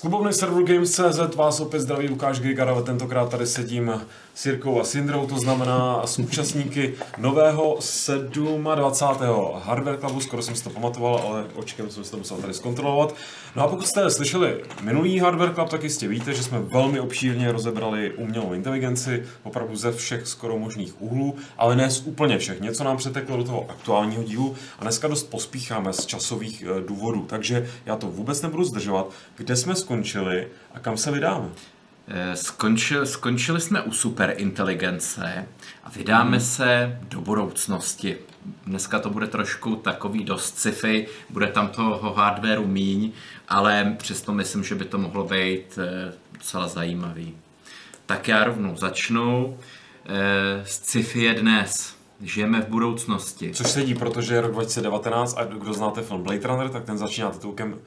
Z klubovny serveru Games.cz vás opět zdraví Lukáš Grigara, tentokrát tady sedím s Jirkou a Sindrou, to znamená s účastníky nového 27. Hardware Clubu, skoro jsem si to pamatoval, ale očkem jsem si to musel tady zkontrolovat. No a pokud jste slyšeli minulý Hardware Club, tak jistě víte, že jsme velmi obšírně rozebrali umělou inteligenci, opravdu ze všech skoro možných úhlů, ale ne z úplně všech. Něco nám přeteklo do toho aktuálního dílu a dneska dost pospícháme z časových eh, důvodů, takže já to vůbec nebudu zdržovat. Kde jsme skončili a kam se vydáme? Eh, skončil, skončili jsme u superinteligence a vydáme hmm. se do budoucnosti. Dneska to bude trošku takový dost sci-fi, bude tam toho hardwareu míň, ale přesto myslím, že by to mohlo být eh, docela zajímavý. Tak já rovnou začnu. Eh, sci-fi je dnes. Žijeme v budoucnosti. Což sedí, protože je rok 2019 a kdo znáte film Blade Runner, tak ten začíná titulkem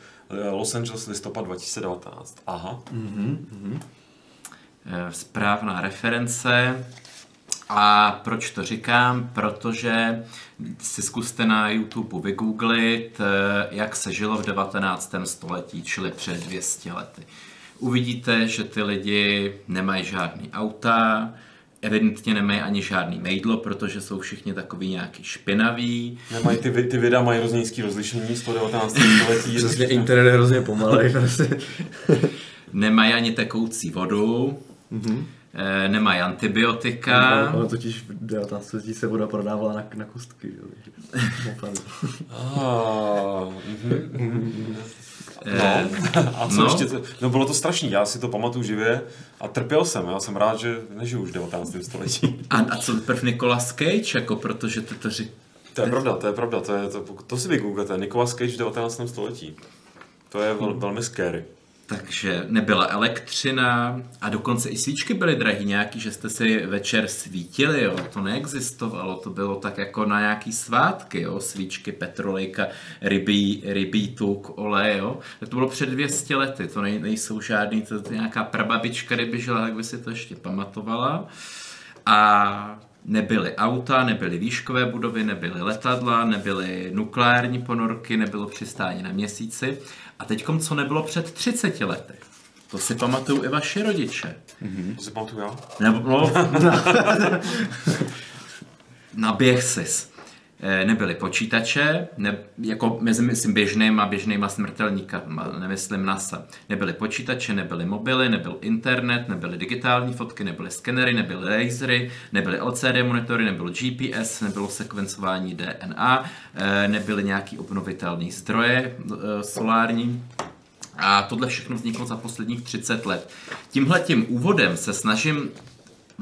Los Angeles listopad 2019. Aha. Mm-hmm, mm-hmm. Eh, správná reference. A proč to říkám? Protože si zkuste na YouTube vygooglit, eh, jak se žilo v 19. století, čili před 200 lety. Uvidíte, že ty lidi nemají žádný auta, evidentně nemají ani žádný mejdlo, protože jsou všichni takový nějaký špinaví. Nemají ty, ty videa mají hrozně nízký rozlišení z toho 19. století. Přesně internet je hrozně pomalej. Prostě. nemají ani tekoucí vodu, Mm-hmm. E, nemají antibiotika. No, ono totiž v 19. století se voda prodávala na, na kostky. Jo, ah, mhm. No, a co no. ještě? To, no bylo to strašný, já si to pamatuju živě a trpěl jsem, já jsem rád, že nežiju už v 19. století. A, a co prv Nicolas Cage, jako protože ty to řík... To je pravda, to je pravda, to, je, to, to si vygooglete, Nicolas Cage v 19. století. To je vel, velmi scary. Takže nebyla elektřina a dokonce i svíčky byly drahý nějaký, že jste si večer svítili, jo. To neexistovalo, to bylo tak jako na nějaký svátky, jo. Svíčky, petrolejka, rybí, rybí tuk, olej, jo. Tak to bylo před 200 lety, to nej, nejsou žádný, to, to nějaká prababička, kdyby žila, tak by si to ještě pamatovala. A nebyly auta, nebyly výškové budovy, nebyly letadla, nebyly nukleární ponorky, nebylo přistání na měsíci. A teď, co nebylo před 30 lety? To si pamatuju i vaši rodiče. Mm-hmm. To si pamatuju já? Nebo, no, naběh sis. Eh, nebyly počítače, ne, jako mezi myslím běžnýma, běžnýma smrtelníkama, nemyslím NASA. Nebyly počítače, nebyly mobily, nebyl internet, nebyly digitální fotky, nebyly skenery, nebyly lasery, nebyly LCD monitory, nebylo GPS, nebylo sekvencování DNA, eh, nebyly nějaký obnovitelné zdroje eh, solární. A tohle všechno vzniklo za posledních 30 let. Tímhle tím úvodem se snažím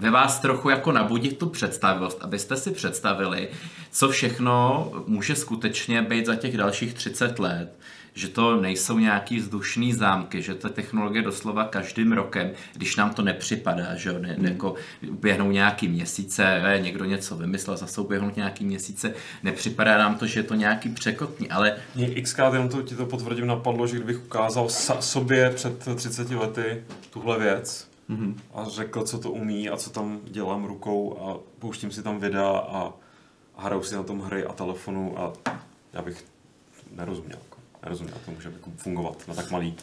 ve vás trochu jako nabudit tu představivost, abyste si představili, co všechno může skutečně být za těch dalších 30 let. Že to nejsou nějaký vzdušný zámky, že ta technologie doslova každým rokem, když nám to nepřipadá, že ne, hmm. jako uběhnou nějaký měsíce, někdo něco vymyslel, zase uběhnou nějaký měsíce, nepřipadá nám to, že je to nějaký překotní, ale... Mě xkrát jenom to, ti to potvrdím napadlo, že kdybych ukázal sobě před 30 lety tuhle věc, mm-hmm. a řekl, co to umí a co tam dělám rukou a pouštím si tam videa a, hraju si na tom hry a telefonu a já bych nerozuměl. Jako, nerozuměl tomu, že jako fungovat na tak malý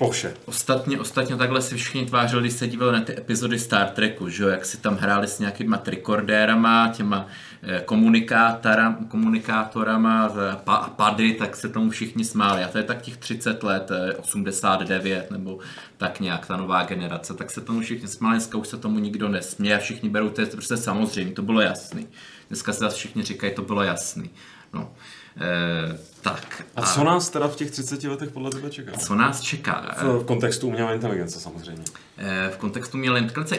Poše. Ostatně, ostatně takhle si všichni tvářili, když se dívali na ty epizody Star Treku, že jak si tam hráli s nějakýma trikordérama, těma eh, komunikátorama a pady, tak se tomu všichni smáli. A to je tak těch 30 let, 89 eh, nebo tak nějak ta nová generace, tak se tomu všichni smáli, dneska už se tomu nikdo nesměje všichni berou, to je prostě samozřejmě, to bylo jasný. Dneska se zase všichni říkají, to bylo jasný. No. E, tak. A, a co nás teda v těch 30 letech podle tebe čeká? Co nás čeká? V, v kontextu umělé inteligence samozřejmě. E, v kontextu umělé inteligence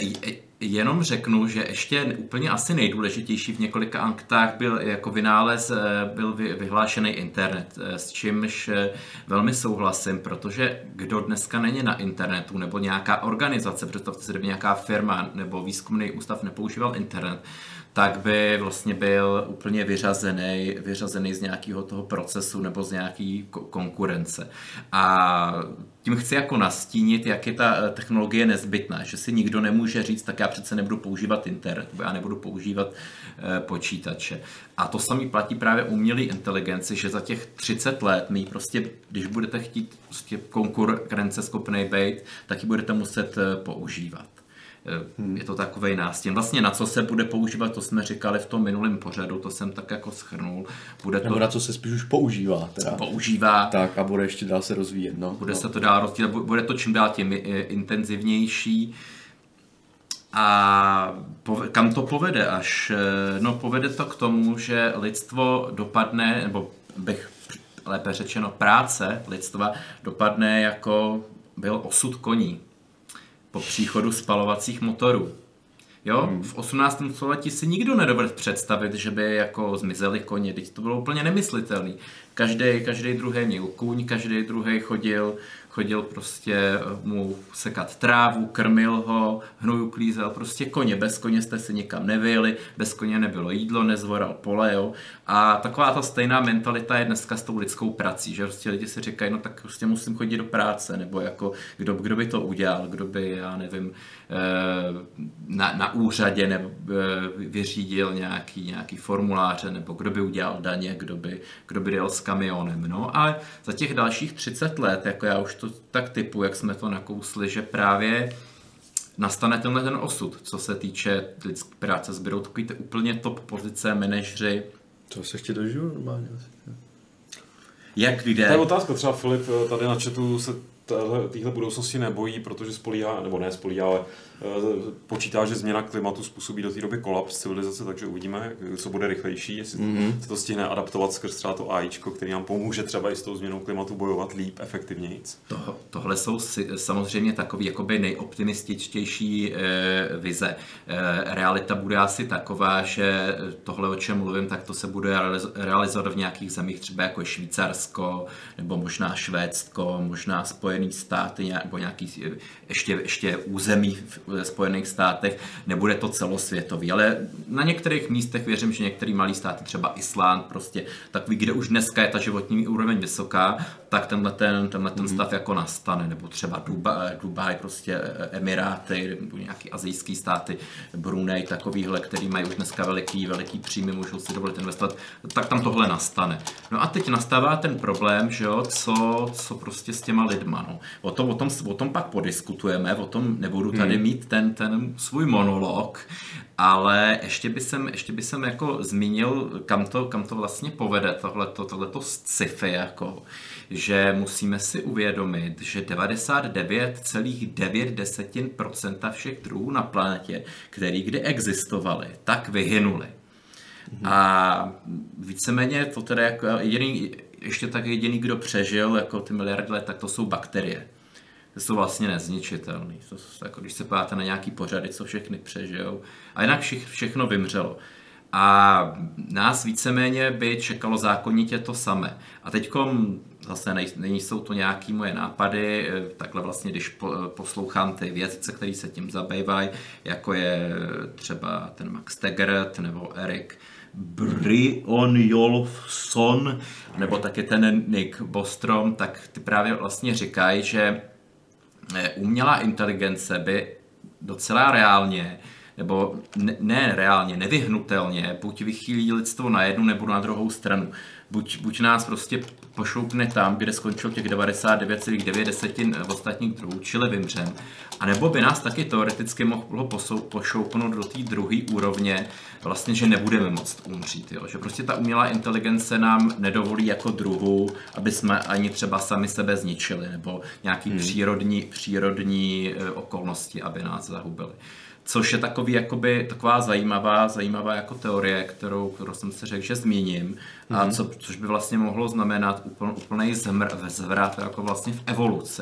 jenom řeknu, že ještě úplně asi nejdůležitější v několika aktách byl jako vynález, eh, byl vyhlášený internet, s čímž velmi souhlasím, protože kdo dneska není na internetu, nebo nějaká organizace, představte si, kdyby nějaká firma nebo výzkumný ústav nepoužíval internet, tak by vlastně byl úplně vyřazený, vyřazený z nějakého toho procesu nebo z nějaký konkurence. A tím chci jako nastínit, jak je ta eh, technologie nezbytná, že si nikdo nemůže říct, tak já přece nebudu používat internet, já nebudu používat e, počítače. A to samý platí právě umělé inteligenci, že za těch 30 let my prostě, když budete chtít prostě konkurenceschopný být, tak ji budete muset e, používat. Hmm. Je to takový nástěn. Vlastně na co se bude používat, to jsme říkali v tom minulém pořadu, to jsem tak jako schrnul. Bude to... Nebo na co se spíš už používá. Teda. Používá. Tak a bude ještě dál se rozvíjet. No. Bude no. se to dál rozvíjet, bude to čím dál tím intenzivnější. A kam to povede až? No povede to k tomu, že lidstvo dopadne, nebo bych lépe řečeno práce lidstva dopadne jako byl osud koní po příchodu spalovacích motorů. Jo, hmm. v 18. století si nikdo nedovedl představit, že by jako zmizeli koně, teď to bylo úplně nemyslitelné. Každý, každý druhý měl kůň, každý druhý chodil chodil prostě eh, mu sekat trávu, krmil ho, hnoju klízel, prostě koně. Bez koně jste si nikam nevyjeli, bez koně nebylo jídlo, nezvoral pole, jo. A taková ta stejná mentalita je dneska s tou lidskou prací, že prostě lidi si říkají, no tak prostě musím chodit do práce, nebo jako kdo, kdo by to udělal, kdo by, já nevím, eh, na, na úřadě nebo eh, vyřídil nějaký, nějaký formuláře, nebo kdo by udělal daně, kdo by, kdo by jel s kamionem. No ale za těch dalších 30 let, jako já už to tak typu, jak jsme to nakousli, že právě nastane tenhle ten osud, co se týče lidské práce. Zbydou takový ty úplně top pozice, manažři. To se ještě dožiju normálně. Jak kde? To je otázka, třeba Filip tady na chatu se téhle budoucnosti nebojí, protože spolíhá, nebo ne spolíhá, ale eh, počítá, že změna klimatu způsobí do té doby kolaps civilizace, takže uvidíme, co bude rychlejší, jestli mm-hmm. se to stihne adaptovat skrz třeba to AIčko, který nám pomůže třeba i s tou změnou klimatu bojovat líp, efektivněji. To, tohle jsou si, samozřejmě takové jakoby nejoptimističtější e, vize. E, realita bude asi taková, že tohle, o čem mluvím, tak to se bude realizovat v nějakých zemích, třeba jako Švýcarsko, nebo možná Švédsko, možná Spojené Spojené státy nebo nějaký ještě, ještě území v Spojených státech, nebude to celosvětový, ale na některých místech věřím, že některý malý státy, třeba Island, prostě takový, kde už dneska je ta životní úroveň vysoká, tak tenhle ten, tenhle ten mhm. stav jako nastane, nebo třeba Dubaj, Dubaj prostě e, Emiráty, nebo nějaký azijský státy, Brunei, takovýhle, který mají už dneska veliký, veliký příjmy, můžou si dovolit investovat, tak tam tohle nastane. No a teď nastává ten problém, že jo, co, co prostě s těma lidma, no. O tom, o tom, o tom pak podiskutujeme, o tom nebudu tady hmm. mít ten, ten svůj monolog, ale ještě by jsem, ještě by jsem jako zmínil, kam to, kam to vlastně povede, tohleto, tohleto sci-fi, jako, že musíme si uvědomit, že 99,9% všech druhů na planetě, který kdy existovaly, tak vyhynuly. Mm-hmm. A víceméně to teda jako jediný, ještě tak jediný, kdo přežil jako ty miliardy let, tak to jsou bakterie. Jsou vlastně nezničitelné. To, jako když se podíváte na nějaký pořady, co všechny přežijou. A jinak vše, všechno vymřelo. A nás víceméně by čekalo zákonitě to samé. A teď zase nejsou to nějaké moje nápady, eh, takhle vlastně, když poslouchám ty vědce, který se tím zabývají, jako je třeba ten Max Tegert nebo Erik Brionjolfson, nebo taky ten Nick Bostrom, tak ty právě vlastně říkají, že umělá inteligence by docela reálně nebo ne, ne reálně, nevyhnutelně, buď vychýlí lidstvo na jednu nebo na druhou stranu. Buď, buď nás prostě pošoupne tam, kde skončil těch 99,9 ostatních druhů, čili vymřem. A nebo by nás taky teoreticky mohlo pošoupnout do té druhé úrovně, vlastně, že nebudeme moct umřít. Jo? Že prostě ta umělá inteligence nám nedovolí jako druhu, aby jsme ani třeba sami sebe zničili, nebo nějaký hmm. přírodní, přírodní eh, okolnosti, aby nás zahubili. Což je takový, jakoby, taková zajímavá, zajímavá jako teorie, kterou, kterou jsem si řekl, že zmíním, mm-hmm. a mhm. co, což by vlastně mohlo znamenat úpln, úplný zmr, zvrat jako vlastně v evoluci.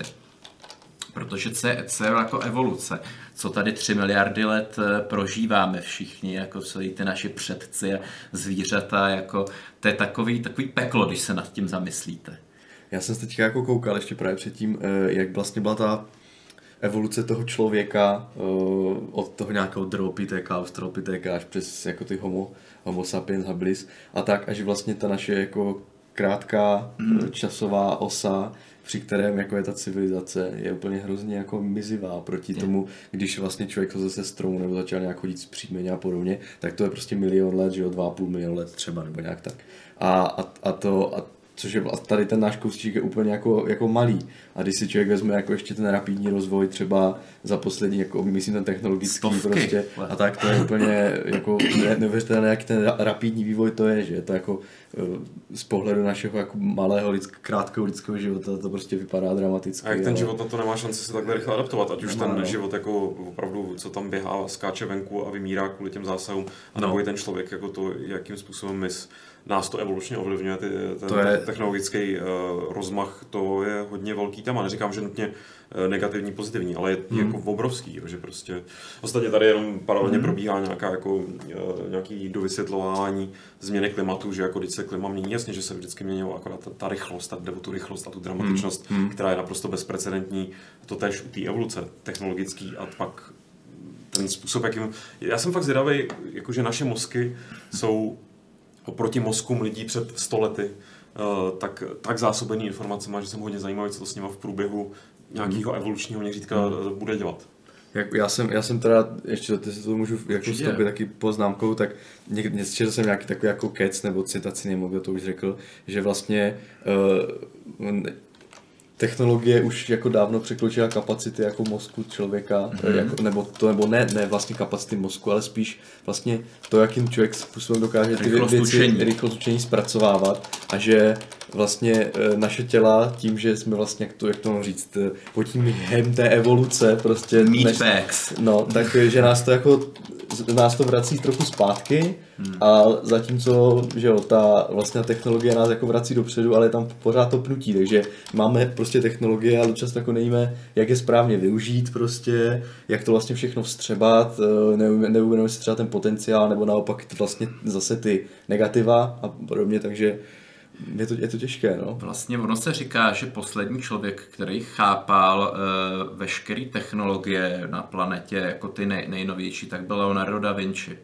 Protože co je, co je jako evoluce? Co tady tři miliardy let eh, prožíváme všichni, jako co ty naši předci a zvířata, jako to je takový, takový peklo, když se nad tím zamyslíte. Já jsem se teďka jako koukal ještě právě předtím, eh, jak vlastně byla ta evoluce toho člověka uh, od toho nějakého Dropiteka, Australopiteka až přes jako ty homo, homo sapiens habilis a tak, až vlastně ta naše jako krátká mm. časová osa, při kterém jako je ta civilizace, je úplně hrozně jako mizivá proti je. tomu, když vlastně člověk to ze stromu nebo začal nějak chodit zpříjmeně a podobně, tak to je prostě milion let, že jo, dva a půl milion let třeba, nebo nějak tak. A, a, a to, a což je tady ten náš kousíček je úplně jako, jako malý. A když si člověk vezme jako ještě ten rapidní rozvoj třeba za poslední, jako myslím ten technologický Stovky. prostě, a tak to je úplně jako neuvěřitelné, jaký ten rapidní vývoj to je, že to jako eh, z pohledu našeho jako malého, lidsk, krátkého lidského života to prostě vypadá dramaticky. A jak ten ale... život na to nemá šanci se takhle rychle adaptovat, ať už nemá, ten no. život jako opravdu, co tam běhá, skáče venku a vymírá kvůli těm zásahům, a nebo no. i ten člověk, jako to, jakým způsobem my nás to evolučně ovlivňuje, ty, ten to je... technologický uh, rozmach, to je hodně velký téma. Neříkám, že nutně uh, negativní, pozitivní, ale je hmm. jako obrovský, že prostě ostatně tady jenom paralelně hmm. probíhá nějaká jako uh, nějaký dovysvětlování změny klimatu, že jako když se klima mění, jasně, že se vždycky měnilo akorát ta, ta rychlost, jde o tu rychlost a tu dramatičnost, hmm. která je naprosto bezprecedentní, to tež u té evoluce technologický a pak ten způsob, jakým... Já jsem fakt zvědavý, jakože naše mozky jsou oproti mozkům lidí před stolety, eh, tak, tak zásobený informacemi, že jsem hodně zajímavý, co to s nimi v průběhu nějakého evolučního měřítka hmm. bude dělat. Jak, já, jsem, já jsem teda, ještě ty si to můžu jako s tobě taky poznámkou, tak někdy jsem nějaký takový jako kec nebo citaci, nevím, kdo to už řekl, že vlastně uh, technologie už jako dávno překročila kapacity jako mozku člověka, mm-hmm. jako, nebo to, nebo ne, ne vlastně kapacity mozku, ale spíš vlastně to, jakým člověk způsobem dokáže ty rychlost věci, učení. rychlost učení zpracovávat a že vlastně e, naše těla tím, že jsme vlastně, jak to, jak to mám říct, e, pod tím hem té evoluce prostě, než, no, tak že nás to jako nás to vrací trochu zpátky hmm. a zatímco, že jo, ta vlastně technologie nás jako vrací dopředu, ale je tam pořád to pnutí, takže máme prostě technologie, ale často jako nejíme, jak je správně využít prostě, jak to vlastně všechno vstřebat, neuvědomíme si třeba ten potenciál, nebo naopak vlastně zase ty negativa a podobně, takže je to, je to těžké, no. Vlastně ono se říká, že poslední člověk, který chápal uh, veškeré technologie na planetě, jako ty nej, nejnovější, tak byl Leonardo da Vinci.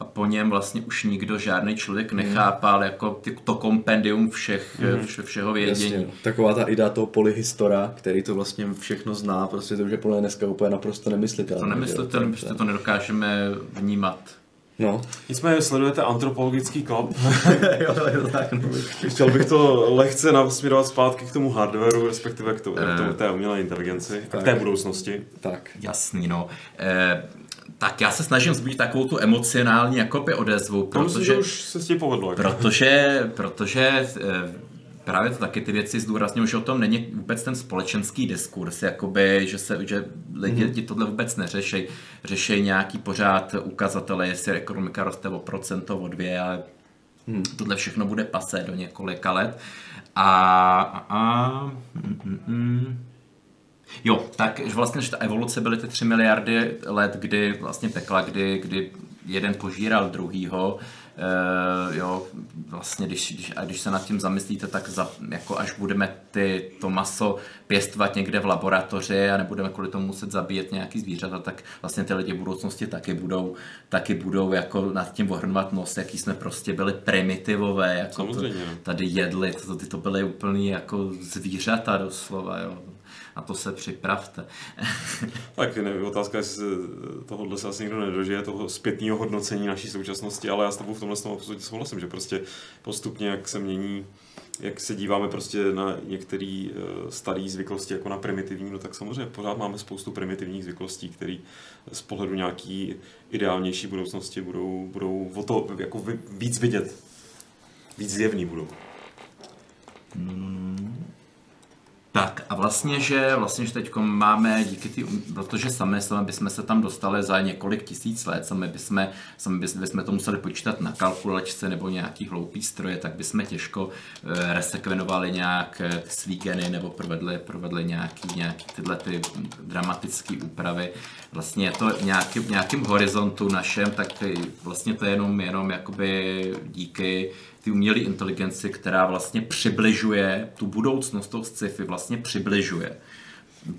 A po něm vlastně už nikdo, žádný člověk hmm. nechápal mm. jako ty, to kompendium všech, mm. vše, všeho vědění. Jasně, no. Taková ta idea toho polyhistora, který to vlastně všechno zná, prostě to už je podle dneska úplně naprosto nemyslitelné. To nemyslitelné, prostě to nedokážeme vnímat. No. Nicméně sledujete antropologický klub. jo, jo, tak. Chtěl bych to lehce nasměrovat zpátky k tomu hardwareu, respektive k tomu, k tomu té umělé inteligenci tak. a k té budoucnosti. Tak. Jasný, no. Eh, tak já se snažím zbudit takovou tu emocionální jakoby odezvu, protože... Myslím, že už se s tím povedlo. Jako. Protože, protože eh, právě to taky ty věci zdůrazňují, že o tom není vůbec ten společenský diskurs, jakoby, že, se, že lidi mm-hmm. tohle vůbec neřeší. Řeší nějaký pořád ukazatele, jestli ekonomika roste o procento, o dvě, ale mm. tohle všechno bude pasé do několika let. A, a, a mm, mm, mm. Jo, tak vlastně, že ta evoluce byly ty 3 miliardy let, kdy vlastně tekla, kdy, kdy jeden požíral druhýho, Uh, jo, vlastně když, když, a když se nad tím zamyslíte, tak za, jako až budeme ty, to maso pěstovat někde v laboratoři a nebudeme kvůli tomu muset zabíjet nějaký zvířata, tak vlastně ty lidi v budoucnosti taky budou, taky budou jako nad tím ohrnovat nos, jaký jsme prostě byli primitivové, jako Samozřejmě. To, no. tady jedli, to, ty to byly úplný jako zvířata doslova, jo na to se připravte. tak nevím, otázka, jestli tohohle se asi nikdo nedožije, toho zpětného hodnocení naší současnosti, ale já s tebou v tomhle tom absolutně souhlasím, že prostě postupně, jak se mění jak se díváme prostě na některé uh, staré zvyklosti jako na primitivní, no tak samozřejmě pořád máme spoustu primitivních zvyklostí, které z pohledu nějaký ideálnější budoucnosti budou, budou o to jako víc vidět, víc zjevný budou. Hmm. Tak a vlastně, že vlastně, že teď máme díky ty, protože sami, sami bychom se tam dostali za několik tisíc let, sami bychom, sami bychom to museli počítat na kalkulačce nebo nějaký hloupý stroje, tak bychom těžko e, resekvenovali nějak eh, svý geny nebo provedli, provedli nějaký, nějaký tyhle ty dramatické úpravy. Vlastně je to nějaký, nějakým horizontu našem, tak vlastně to je jenom, jenom jakoby díky ty umělé inteligenci, která vlastně přibližuje tu budoucnost toho sci-fi, vlastně přibližuje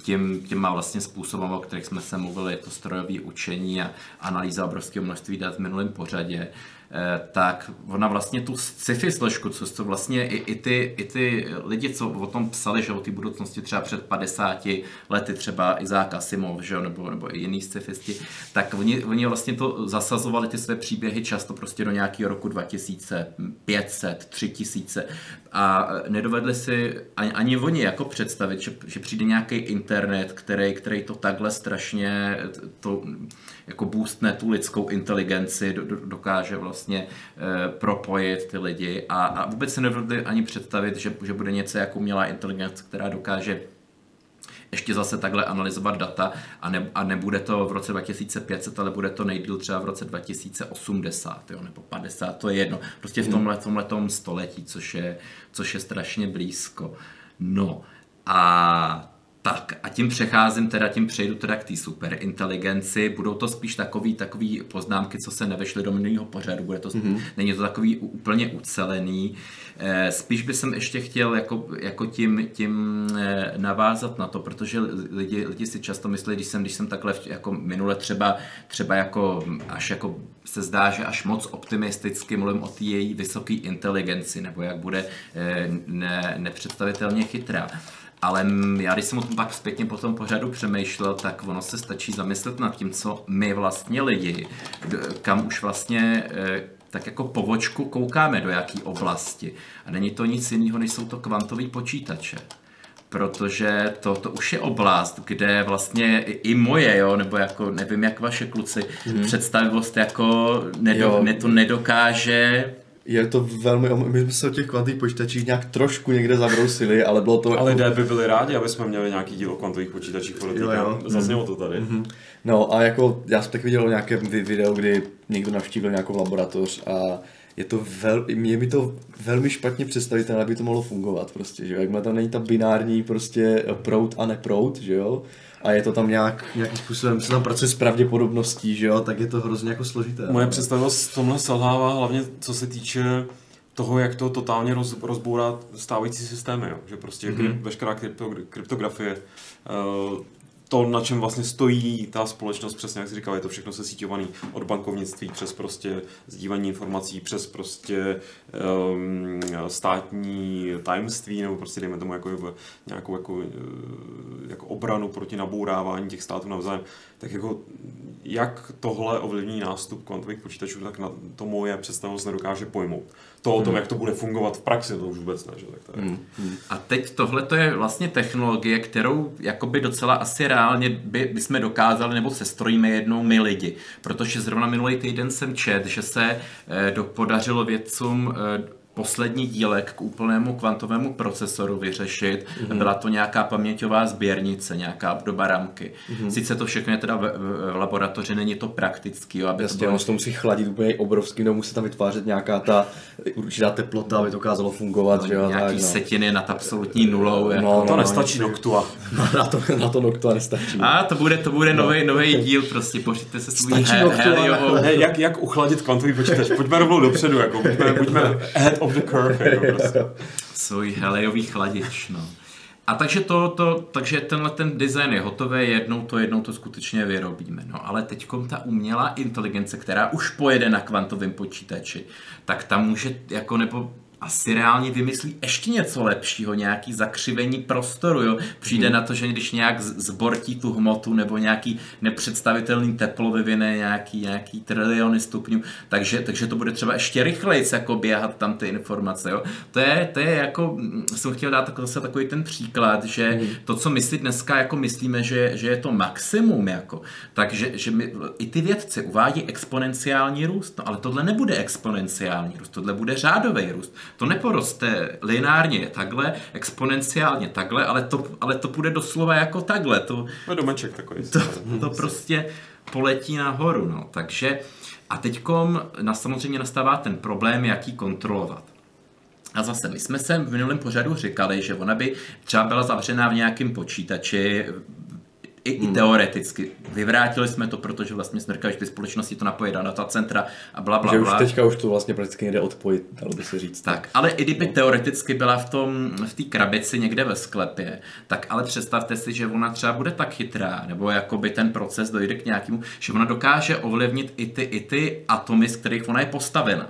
tím, těma vlastně způsobem, o kterých jsme se mluvili, to strojové učení a analýza obrovského množství dat v minulém pořadě, tak ona vlastně tu sci-fi složku, co to vlastně i, i, ty, i ty lidi, co o tom psali, že o té budoucnosti třeba před 50 lety, třeba Izák Asimov, že, nebo, nebo i jiný sci-fisti, tak oni, oni vlastně to zasazovali ty své příběhy často prostě do nějakého roku 2500, 3000 a nedovedli si ani, ani oni jako představit, že, že přijde nějaký internet, který, který to takhle strašně to, jako boostne tu lidskou inteligenci, do, do, dokáže vlastně e, propojit ty lidi a, a vůbec se nedovedli ani představit, že, že bude něco jako umělá inteligence, která dokáže ještě zase takhle analyzovat data a, ne, a nebude to v roce 2500, ale bude to nejdíl třeba v roce 2080 jo, nebo 50, to je jedno. Prostě v tomhle, tomhle století, což je, což je strašně blízko. No a tak a tím přecházím teda, tím přejdu teda k té superinteligenci. Budou to spíš takový, takový poznámky, co se nevešly do minulého pořadu. Bude to, mm-hmm. Není to takový úplně ucelený. Eh, spíš bych jsem ještě chtěl jako, jako tím, tím eh, navázat na to, protože lidi, lidi si často myslí, když jsem, když jsem takhle jako minule třeba, třeba jako až jako se zdá, že až moc optimisticky mluvím o té její vysoké inteligenci, nebo jak bude eh, ne, nepředstavitelně chytrá. Ale já když jsem o tom pak zpětně po tom pořadu přemýšlel, tak ono se stačí zamyslet nad tím, co my vlastně lidi, kam už vlastně eh, tak jako povočku koukáme do jaký oblasti. A není to nic jiného, než jsou to kvantové počítače protože to, to už je oblast, kde vlastně i moje, jo, nebo jako nevím jak vaše kluci, mm. představivost jako nedo, ne, to nedokáže je to velmi, my jsme se o těch kvantých počítačích nějak trošku někde zabrousili, ale bylo to... Ale lidé by byli rádi, aby jsme měli nějaký díl o kvantových počítačích, zaznělo to tady. Mm-hmm. No a jako, já jsem tak viděl nějaké video, kdy někdo navštívil nějakou laboratoř a je to vel, je mi to velmi špatně představitelné, aby to mohlo fungovat prostě, že jo, jakmile tam není ta binární prostě prout a neprout, že jo, a je to tam nějak, nějakým způsobem, se tam pracuje s pravděpodobností, že jo, tak je to hrozně jako složité. Moje představivost v tomhle selhává hlavně co se týče toho, jak to totálně roz, rozbourá stávající systémy, jo. že prostě mm-hmm. veškerá krypto, kryptografie, uh, to, na čem vlastně stojí ta společnost, přesně jak jsi říkal, je to všechno sesíťovaný od bankovnictví přes prostě sdívání informací, přes prostě um, státní tajemství, nebo prostě dejme tomu jako, nějakou jako, eh, jako obranu proti nabourávání těch států navzájem, tak jako jak tohle ovlivní nástup kvantových počítačů, tak na to moje představost nedokáže pojmout to o tom, hmm. jak to bude fungovat v praxi, to už vůbec ne. Že? Tak to je. Hmm. A teď tohle to je vlastně technologie, kterou jakoby docela asi reálně by, bychom dokázali, nebo se strojíme jednou my lidi. Protože zrovna minulý týden jsem čet, že se eh, do, podařilo vědcům eh, poslední dílek k úplnému kvantovému procesoru vyřešit. Mm-hmm. Byla to nějaká paměťová sběrnice, nějaká obdoba ramky. Mm-hmm. Sice to všechno je teda v, v, v laboratoři, není to praktický. Jo, aby Jasně, to bylo... to musí chladit úplně obrovský, no musí tam vytvářet nějaká ta určitá teplota, aby to dokázalo fungovat. No, že jo, nějaký tak, no. setiny nad absolutní nulou. Jako. No, no, to nestačí no, Noctua. No, na, to, na to Noctua nestačí. A to bude, to bude no. nový díl, prostě pořiďte se svůj he, heliovou. Ne, jak, jak uchladit kvantový počítač? Pojďme rovnou dopředu, jako, buďme, buďme ahead of the curve. Jako prostě. Svůj helejový chladič, no. A takže, to, to, takže tenhle ten design je hotový, jednou to, jednou to skutečně vyrobíme. No ale teď ta umělá inteligence, která už pojede na kvantovém počítači, tak ta může jako nebo asi reálně vymyslí ještě něco lepšího, nějaký zakřivení prostoru, jo. Přijde hmm. na to, že když nějak zbortí tu hmotu nebo nějaký nepředstavitelný teplo vyvine nějaký, nějaký triliony stupňů, takže, takže to bude třeba ještě rychleji jako běhat tam ty informace, jo. To je, to je jako, jsem chtěl dát zase takový ten příklad, že hmm. to, co my si dneska jako myslíme, že, že je to maximum, jako, takže že my, i ty vědci uvádí exponenciální růst, no, ale tohle nebude exponenciální růst, tohle bude řádový růst to neporoste lineárně takhle, exponenciálně takhle, ale to, ale to půjde doslova jako takhle. To, no domeček takový. To, to prostě poletí nahoru. No. Takže a teďkom na, samozřejmě nastává ten problém, jak ji kontrolovat. A zase, my jsme se v minulém pořadu říkali, že ona by třeba byla zavřená v nějakém počítači, i, i teoreticky. Vyvrátili jsme to, protože vlastně jsme říkali, že ty společnosti to napojí na datacentra a bla, bla, Že už bla. teďka už to vlastně prakticky nejde odpojit, dalo by se říct. Tak, ale i kdyby teoreticky byla v tom, v té krabici někde ve sklepě, tak ale představte si, že ona třeba bude tak chytrá, nebo jakoby ten proces dojde k nějakému, že ona dokáže ovlivnit i ty, i ty atomy, z kterých ona je postavena.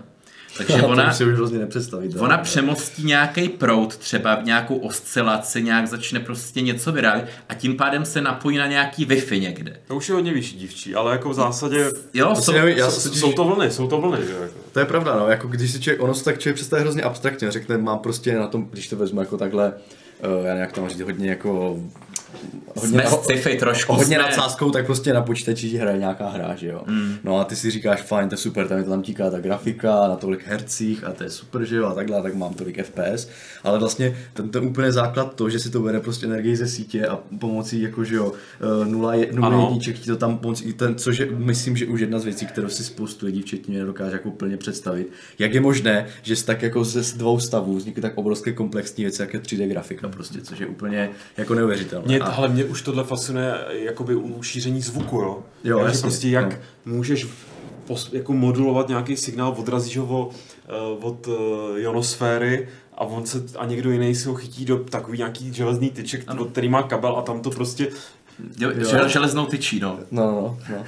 Takže to ona, už si už vlastně nepředstavit. ona přemostí nějaký proud, třeba v nějakou oscilaci, nějak začne prostě něco vyrábět a tím pádem se napojí na nějaký Wi-Fi někde. To už je hodně vyšší dívčí, ale jako v zásadě Jo, jsou, nevím, já jsou, jsou to vlny, jsou to vlny, že jo, jako. To je pravda, no, jako když si člověk, ono se tak člověk představí hrozně abstraktně, řekne, mám prostě na tom, když to vezmu jako takhle, uh, já nějak tam říct, hodně jako jsme sci-fi trošku. hodně jsme- nadsázkou, tak prostě na počítači ti hraje nějaká hra, že jo. Mm. No a ty si říkáš, fajn, to je super, tam je to tam tíká ta grafika na tolik hercích a to je super, že jo, a takhle, tak mám tolik FPS. Ale vlastně ten, ten úplně základ to, že si to bere prostě energii ze sítě a pomocí jako, že jo, eh, nula, je, nula jedniček ti to tam pomocí, ten, což je, myslím, že už jedna z věcí, kterou si spoustu lidí, včetně mě, nedokáže jako plně představit. Jak je možné, že z tak jako ze dvou stavů vznikly tak obrovské komplexní věci, jak je 3D grafika prostě, což je úplně jako neuvěřitelné. Mě, A- ale mě už tohle fascinuje jakoby u šíření zvuku, jo. Jo, Takže jasně, prostě jak no. můžeš pos, jako modulovat nějaký signál, odrazíš ho eh, od uh, ionosféry a on se, a někdo jiný si ho chytí do takový nějaký železný tyček, ano. který má kabel a tam to prostě Jo, žel- železnou tyčí, no. No, no, no.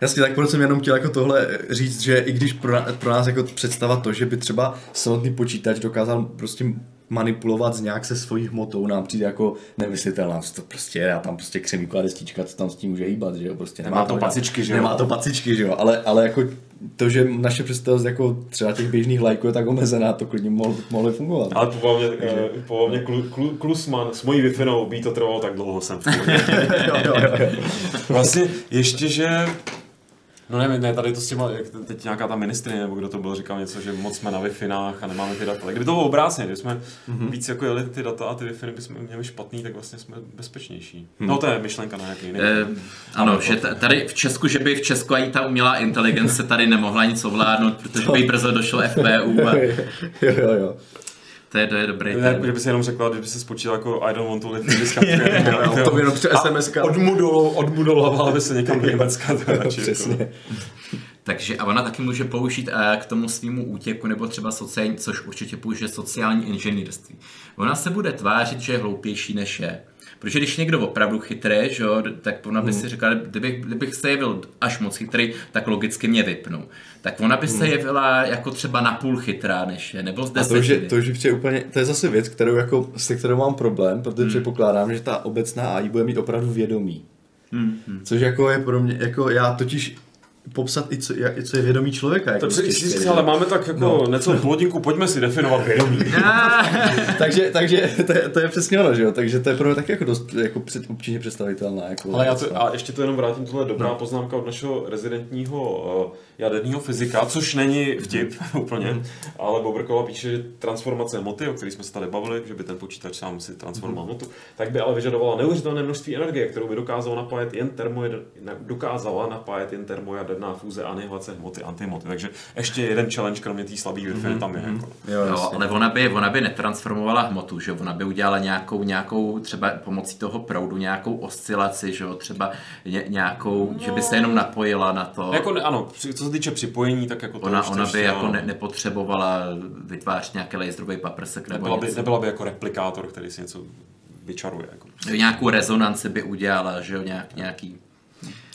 Jasně, tak proto jsem jenom chtěl jako tohle říct, že i když pro, na- pro nás jako představa to, že by třeba samotný počítač dokázal prostě manipulovat z nějak se svojí hmotou, nám přijde jako nemyslitelná. To prostě, já tam prostě křemíková destička, co tam s tím může hýbat, že jo, prostě Nemá to pacičky, že jo? Nemá to pacičky, že jo, ale, ale jako to, že naše představa jako třeba těch běžných lajků je tak omezená, to klidně mohlo, mohlo fungovat. Ale povolně, eh, povolně klu, klu, Klusman s mojí wi by to trvalo tak dlouho jsem v jo, jo, jo. Vlastně ještě, že No nevím, ne, tady to s těma, jak teď nějaká ta ministrině, nebo kdo to byl, říkal něco, že moc jsme na wi a nemáme ty data. Ale kdyby to bylo obráceně, kdyby jsme mm-hmm. víc jako jeli ty data a ty wi bychom měli špatný, tak vlastně jsme bezpečnější. Hmm. No to je myšlenka na nějaký jiný. Eh, ano, že tady v Česku, že by v Česku ani ta umělá inteligence tady nemohla nic ovládnout, protože by jí brzo došlo FPU a jo, jo, jo. To je, to je dobrý Ne, že by si jenom řekla, kdyby se spočítal jako I don't want to live in this country. jo, to by jenom přes SMS-ka. Odmudovala by se někam do Německa. jako. Přesně. Takže a ona taky může použít eh, k tomu svýmu útěku, nebo třeba sociální, což určitě použije sociální inženýrství. Ona se bude tvářit, že je hloupější než je. Protože když někdo opravdu chytrý, že jo, tak ona by si řekla, kdybych, kdybych se jevil až moc chytrý, tak logicky mě vypnu. Tak ona by se jevila jako třeba napůl chytrá než je, nebo z A to desetiny. to přijde úplně, to je zase věc, kterou jako, se kterou mám problém, protože hmm. předpokládám, že ta obecná AI bude mít opravdu vědomí. Hmm, hmm. Což jako je pro mě, jako já totiž popsat i co, jak, co je vědomí člověka. Jako To těžké, říct, ale máme tak jako no. něco plodinku, pojďme si definovat vědomí. takže, takže to, je, to je přesně ono, že jo? Takže to je pro mě taky jako dost jako před, obtížně představitelná. Jako Ale já to, a ještě to jenom vrátím, tohle je dobrá no. poznámka od našeho rezidentního uh, jaderního fyzika, což není vtip úplně, ale Bobrkova píše, že transformace hmoty, o které jsme se tady bavili, že by ten počítač sám si transformoval hmotu, tak by ale vyžadovala neuvěřitelné množství energie, kterou by dokázala napájet jen ne, dokázala napájet jen termojaderná fúze anihilace hmoty, antihmoty. Takže ještě jeden challenge, kromě té slabé wi tam je. Jako. Jo, Jo, ale ona by, ona by netransformovala hmotu, že ona by udělala nějakou, nějakou třeba pomocí toho proudu nějakou oscilaci, že jo? třeba ně, nějakou, že by se jenom napojila na to. Jako, ano, co se týče připojení, tak jako to Ona, ona by ještě, jako ne, nepotřebovala vytvářet nějaký laserový paprsek nebo nebyla, by, něco. nebyla by jako replikátor, který si něco vyčaruje. Jako. Nějakou rezonanci by udělala, že jo, nějak, nějaký.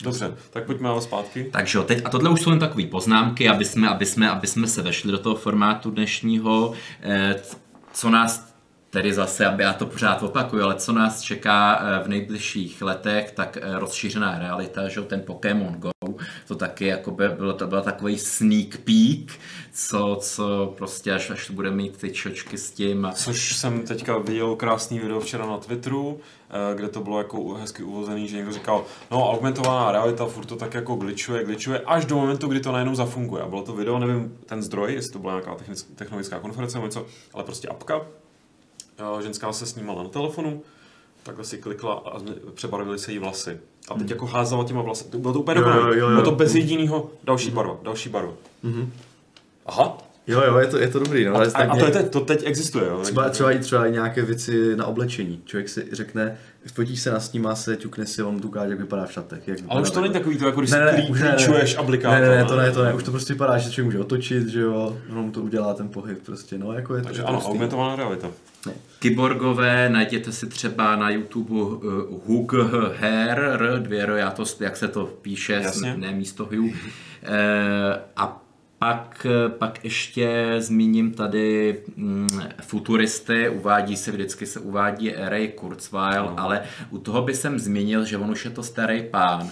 Dobře, tak pojďme ale zpátky. Takže jo, teď, a tohle už jsou jen takové poznámky, aby jsme, aby, jsme, aby jsme se vešli do toho formátu dnešního, eh, co nás tedy zase, aby já to pořád opakuju, ale co nás čeká eh, v nejbližších letech, tak eh, rozšířená realita, že ten Pokémon Go, to taky jako by bylo, to byl takový sneak peek, co, co prostě až, až bude mít ty čočky s tím. Což jsem teďka viděl krásný video včera na Twitteru, eh, kde to bylo jako hezky uvozený, že někdo říkal, no augmentovaná realita furt to tak jako glitchuje, glitchuje, až do momentu, kdy to najednou zafunguje. A bylo to video, nevím, ten zdroj, jestli to byla nějaká technic- technologická konference nebo něco, ale prostě apka. Ženská se snímala na telefonu, takhle si klikla a přebarvily se jí vlasy. A teď jako házela těma vlasy. Bylo to úplně jo, Bylo to jo. bez jediného další barva, další barva. Aha, Jo, jo, je to, je to dobrý. No, A, ale a, a to, je, teď- to teď existuje, jo? Třeba, třeba, i, třeba i nějaké věci na oblečení. Člověk si řekne, fotíš se na snímá se, ťukne si, on tu ukáže, jak vypadá v šatech. Jak Ale už to není takový to, jako když Ne, si ne, ne, ne. klíčuješ aplikátor. Ne, ne, ne, to ne, to ne, už to prostě vypadá, že člověk může otočit, že jo, jenom to udělá ten pohyb prostě, no, jako je to, Takže to ano, hustý. augmentovaná realita. Kyborgové, najděte si třeba na YouTube uh, Hug Hair, R, dvě R, já to, jak se to píše, Jasně. ne místo Hugh. Eh, a pak, pak ještě zmíním tady mm, futuristy, uvádí se, vždycky se uvádí Ray Kurzweil, No. ale u toho by jsem zmínil, že on už je to starý pán.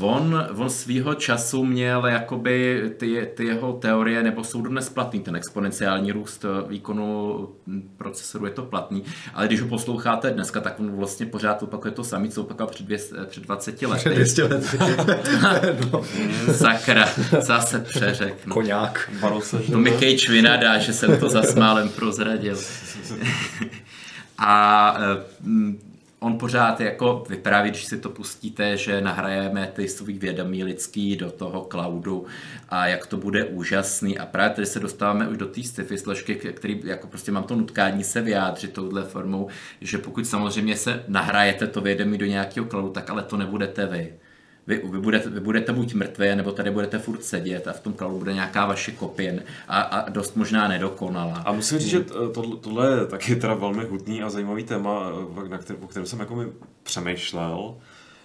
On, on svýho času měl jakoby ty, ty jeho teorie, nebo jsou dnes platný, ten exponenciální růst eh, výkonu hm, procesoru je to platný, ale když ho posloucháte dneska, tak on vlastně pořád opakuje to samé, co opakoval před, dvě, před 20 lety. Před 200 lety. no, Sakra, zase přeřeknu. koňák. Barose, To mi Cage vynadá, že jsem to za smálem prozradil. A eh, mm, on pořád jako vypráví, když si to pustíte, že nahrajeme ty svůj vědomí lidský do toho cloudu a jak to bude úžasný. A právě tady se dostáváme už do té sci-fi složky, který jako prostě mám to nutkání se vyjádřit touhle formou, že pokud samozřejmě se nahrajete to vědomí do nějakého cloudu, tak ale to nebudete vy. Vy, vy, budete, vy budete buď mrtvé, nebo tady budete furt sedět a v tom cloudu bude nějaká vaše kopie a, a dost možná nedokonalá. A musím říct, že t- tohle, tohle je taky teda velmi hutný a zajímavý téma, eh, na který, o kterém jsem jako mi přemýšlel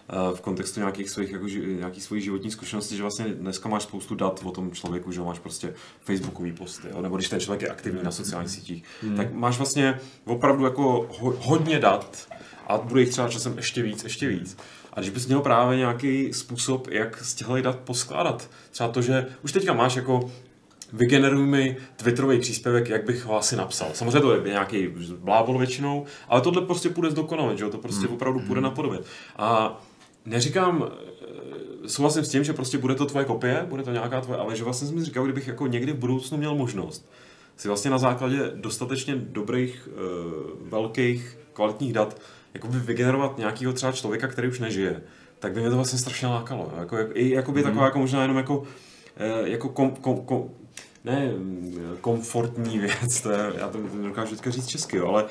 eh, v kontextu nějakých svých, jako, nějakých svých životních zkušeností, že vlastně dneska máš spoustu dat o tom člověku, že máš prostě facebookový posty, jo? nebo když ten člověk je aktivní na sociálních sítích, hmm. tak máš vlastně opravdu jako ho, hodně dat a bude jich třeba časem ještě víc, ještě víc. A když bys měl právě nějaký způsob, jak z těchto dat poskládat, třeba to, že už teďka máš jako vygeneruj mi Twitterový příspěvek, jak bych ho asi napsal. Samozřejmě to je nějaký blábol většinou, ale tohle prostě půjde zdokonalit, že jo? to prostě opravdu půjde napodobit. A neříkám, eh, souhlasím s tím, že prostě bude to tvoje kopie, bude to nějaká tvoje, ale že vlastně jsem si říkal, kdybych jako někdy v budoucnu měl možnost si vlastně na základě dostatečně dobrých, eh, velkých, kvalitních dat jakoby vygenerovat nějakého třeba člověka, který už nežije, tak by mě to vlastně strašně lákalo. Jako, jak, i jakoby taková jako možná jenom jako, eh, jako kom, kom, kom, ne mm, komfortní věc, to je, já to nedokážu vždycky říct česky, jo, ale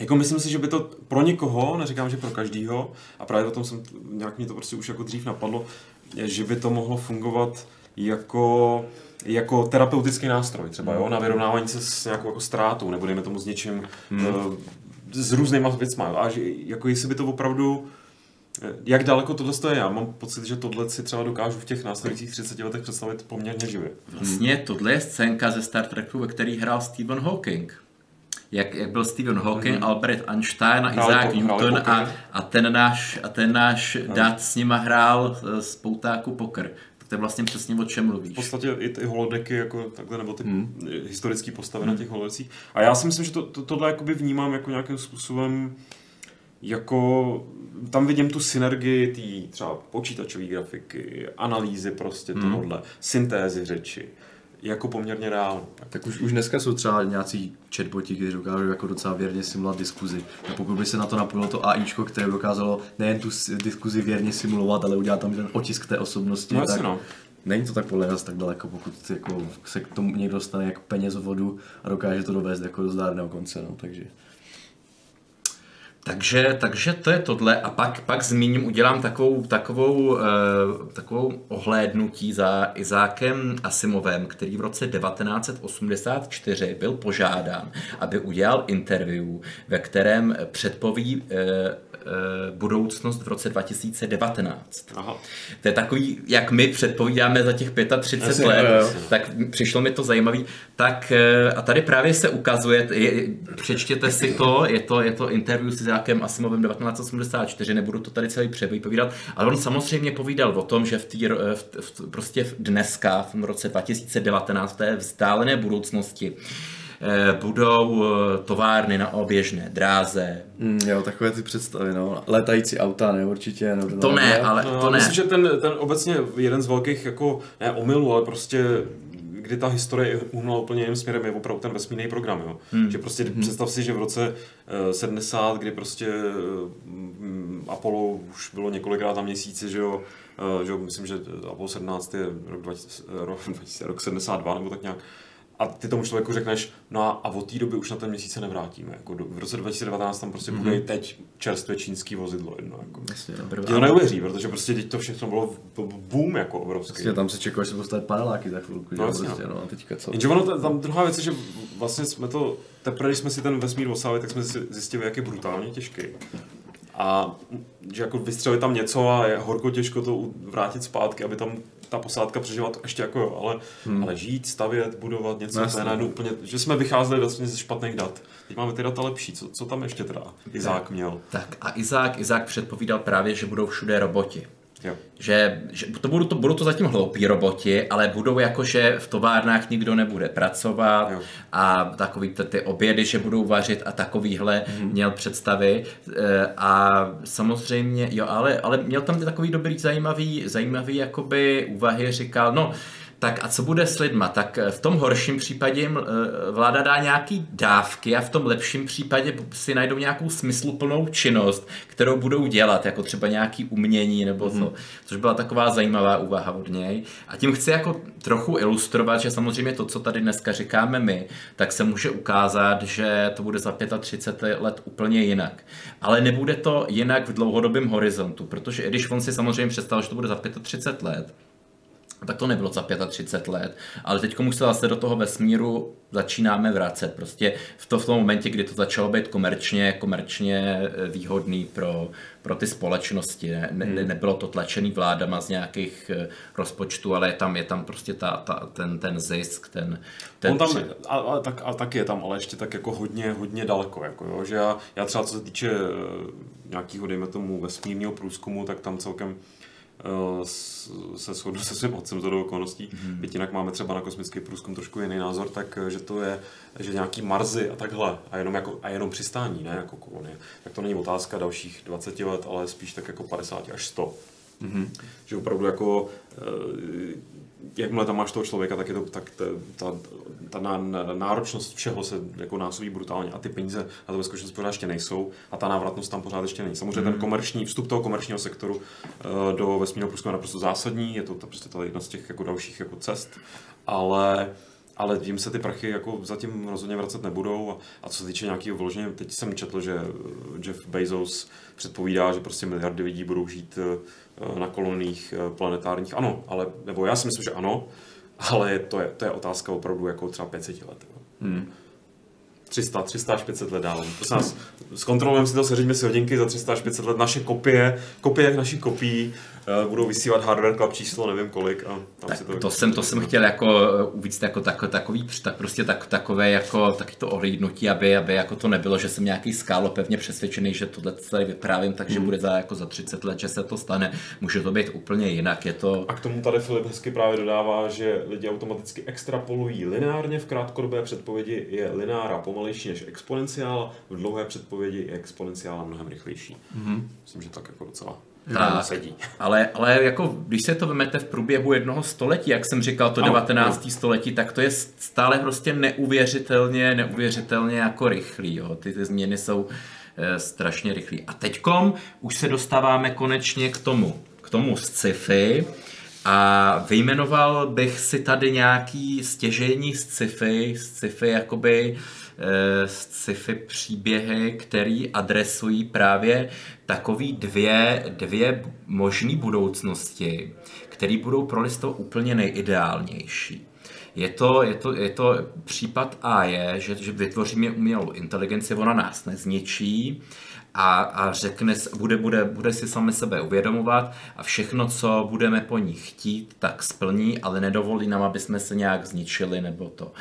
jako myslím si, že by to pro někoho, neříkám, že pro každýho, a právě o tom jsem, nějak mě to prostě už jako dřív napadlo, že by to mohlo fungovat jako, jako terapeutický nástroj třeba, jo, na vyrovnávání se s nějakou jako ztrátou, nebo dejme tomu s něčím, hmm. S různýma věcma, a že, jako jestli by to opravdu, eh, jak daleko tohle je, já mám pocit, že tohle si třeba dokážu v těch následujících 30 letech představit poměrně živě. Vlastně tohle je scénka ze Star Treku, ve který hrál Stephen Hawking. Jak, jak byl Stephen Hawking, mm. Albert Einstein a Hráli Isaac po- Newton a, a ten náš, a ten náš dat s nima hrál eh, z poutáku poker. Tak to je vlastně přesně o čem mluvíš. v podstatě i ty holodeky, jako takhle, nebo ty hmm. historické postavy hmm. na těch holodecích. A já si myslím, že to, to, tohle jakoby vnímám jako nějakým způsobem jako tam vidím tu synergii té třeba počítačové grafiky, analýzy prostě hmm. tohohle, syntézy řeči, jako poměrně reálně. Tak už, už dneska jsou třeba nějací chatboti, kteří dokážou jako docela věrně simulovat diskuzi. A pokud by se na to napojilo to AIčko, které dokázalo nejen tu diskuzi věrně simulovat, ale udělat tam ten otisk té osobnosti, No tak no. není to tak podle nás tak daleko, pokud jako se k tomu někdo dostane jako peněz vodu a dokáže to dovést jako do zdárného konce. No, takže. Takže, takže to je tohle a pak, pak zmíním, udělám takovou, takovou, eh, takovou ohlédnutí za Izákem Asimovem, který v roce 1984 byl požádán, aby udělal interview, ve kterém předpoví eh, eh, budoucnost v roce 2019. Aha. To je takový, jak my předpovídáme za těch 35 Asi, let, jo, jo. tak přišlo mi to zajímavý. Tak eh, a tady právě se ukazuje, je, přečtěte si to, je to, je to interview s Izákem Asimovem 1984, nebudu to tady celý přepovídat, ale on samozřejmě povídal o tom, že v, tý, v, v, prostě v dneska, v tom roce 2019, v té vzdálené budoucnosti, eh, budou eh, továrny na oběžné dráze. Mm, jo, takové ty představy, no. Létající auta, ne, určitě. No, To ne, ale No, to ne. Myslím, že ten, ten obecně jeden z velkých jako, ne omylů, ale prostě kdy ta historie uhnula úplně jiným směrem, je opravdu ten vesmírný program. Jo? Hmm. Že prostě hmm. představ si, že v roce eh, 70, kdy prostě mm, Apollo už bylo několikrát na měsíci, že jo, eh, že jo, myslím, že Apollo 17 je rok, 20, rok, 2000, rok 72 nebo tak nějak, a ty tomu člověku řekneš, no a, a od té doby už na ten měsíc se nevrátíme. Jako do, v roce 2019 tam prostě mm-hmm. bude teď čerstvé čínský vozidlo jedno. Jako. Jasně, to neuvěří, protože prostě teď to všechno bylo boom jako obrovský. Vlastně tam se čekalo, že se postavit paneláky za chvilku. No, jasně, prostě, no. no, a teďka co? Jenže ono, tam druhá věc je, že vlastně jsme to, teprve když jsme si ten vesmír osávali, tak jsme si zjistili, jak je brutálně těžký. A že jako vystřelit tam něco a je horko těžko to vrátit zpátky, aby tam ta posádka přežila to ještě jako jo, ale, hmm. ale žít, stavět, budovat něco, No to je najednou úplně, že jsme vycházeli vlastně ze špatných dat. Teď máme ty data lepší, co, co tam ještě teda Izák měl? Tak a Izák, Izák předpovídal právě, že budou všude roboti. Jo. Že, že to budou, to budou to zatím hloupí roboti, ale budou jako, že v továrnách nikdo nebude pracovat Jo. a takový ty, ty obědy, že budou vařit a takovýhle mm-hmm. měl představy. E, A samozřejmě, jo, ale, ale měl tam ty takový dobrý, zajímavý, zajímavý jakoby úvahy, říkal, no, tak a co bude s lidma? Tak v tom horším případě jim eh, vláda dá nějaký dávky a v tom lepším případě si najdou nějakou smysluplnou činnost, kterou budou dělat, jako třeba nějaký umění nebo co. Což byla taková zajímavá úvaha od něj. A tím chci jako trochu ilustrovat, že samozřejmě to, co tady dneska říkáme my, tak se může ukázat, že to bude za 35 let úplně jinak. Ale nebude to jinak v dlouhodobém horizontu, protože i když on si samozřejmě představil, že to bude za 35 let, tak to nebylo za 35 let, ale teď už se zase do toho vesmíru začínáme vracet. Prostě v, to, v tom momentě, kdy to začalo být komerčně, komerčně eh, výhodný pro, pro ty společnosti. Ne, ne, Hmm. nebylo to tlačený vládama z nějakých eh, rozpočtů, ale je tam, je tam prostě ta, ta, ten, ten zisk, ten, ten On tam, při- a, a, tak, a tak je tam, ale ještě tak jako hodně, hodně daleko, jako jo, že já, já třeba co se týče eh, nějakého, dejme tomu, vesmírného průzkumu, tak tam celkem se shodnu se svým otcem za okolností. Mm-hmm. Byť jinak máme třeba na kosmický průzkum trošku jiný názor, tak eh, že to je, že nějaký Marzy a takhle, a jenom, jako, a jenom přistání, ne jako kolonie. Tak to není otázka dalších 20 let, ale spíš tak jako 50 až 100. Mm-hmm. Že opravdu jako, eh, jakmile tam máš toho člověka, tak je to, tak ta, ta, ta ná- náročnost všeho se jako násobí brutálně a ty peníze na to ve skutečnosti pořád ještě nejsou a ta návratnost tam pořád ještě není. Samozřejmě ten komerční, vstup toho komerčního sektoru eh, do vesmírného průzkumu je naprosto zásadní, je to, to prostě ta jedna z těch jako dalších jako cest, ale ale tím se ty prachy jako zatím rozhodně vracet nebudou. A, a co se týče nějakého vložení, teď jsem četl, že eh, Jeff Bezos předpovídá, že prostě miliardy lidí budou žít eh, na koloních eh, planetárních. Ano, ale, nebo já si myslím, že ano, ale to je, to je otázka opravdu jako třeba 500 let. Hmm. 300, 300 až 500 let dál. Prosím nás, zkontrolujeme si to, seřiďme si hodinky za 300 až 500 let. Naše kopie, kopie jak našich kopií, eh, budou vysílat hardware club číslo, nevím kolik. A tam Tak si to, to, jsem, to jsem chtěl jako uvíct jako tak, takový, tak prostě tak, takové jako taky to ohlídnutí, aby, aby jako to nebylo, že jsem nějaký skálo pevně přesvědčený, že tohle tady vyprávím, takže Hmm. bude za, jako za 30 let, že se to stane. Může to být úplně jinak, je to... A k tomu tady Filip hezky právě dodává, že lidi automaticky extrapolují lineárně, v krátkodobé předpovědi je lineára pomalejší než exponenciála, v dlouhé předpovědi je exponenciála mnohem rychlejší. Mm-hmm. Myslím, že tak jako docela Tak, sedí. ale, ale jako, když se to vemete v průběhu jednoho století, jak jsem říkal, to Ano, 19. století, tak to je stále prostě neuvěřitelně, neuvěřitelně jako rychlý. Jo. Ty, ty změny jsou e, strašně rychlý. A teďkom už se dostáváme konečně k tomu, k tomu sci-fi. A vyjmenoval bych si tady nějaký stěžení sci-fi, sci-fi jakoby eh, sci-fi příběhy, který adresují právě takový dvě, dvě možné budoucnosti, které budou pro lidstvo úplně nejideálnější. Je to, je, to, je to případ A je, že, že vytvoříme umělou inteligenci, ona nás nezničí a, a řekne, bude, bude, bude si sami sebe uvědomovat a všechno, co budeme po ní chtít, tak splní, ale nedovolí nám, aby jsme se nějak zničili nebo to.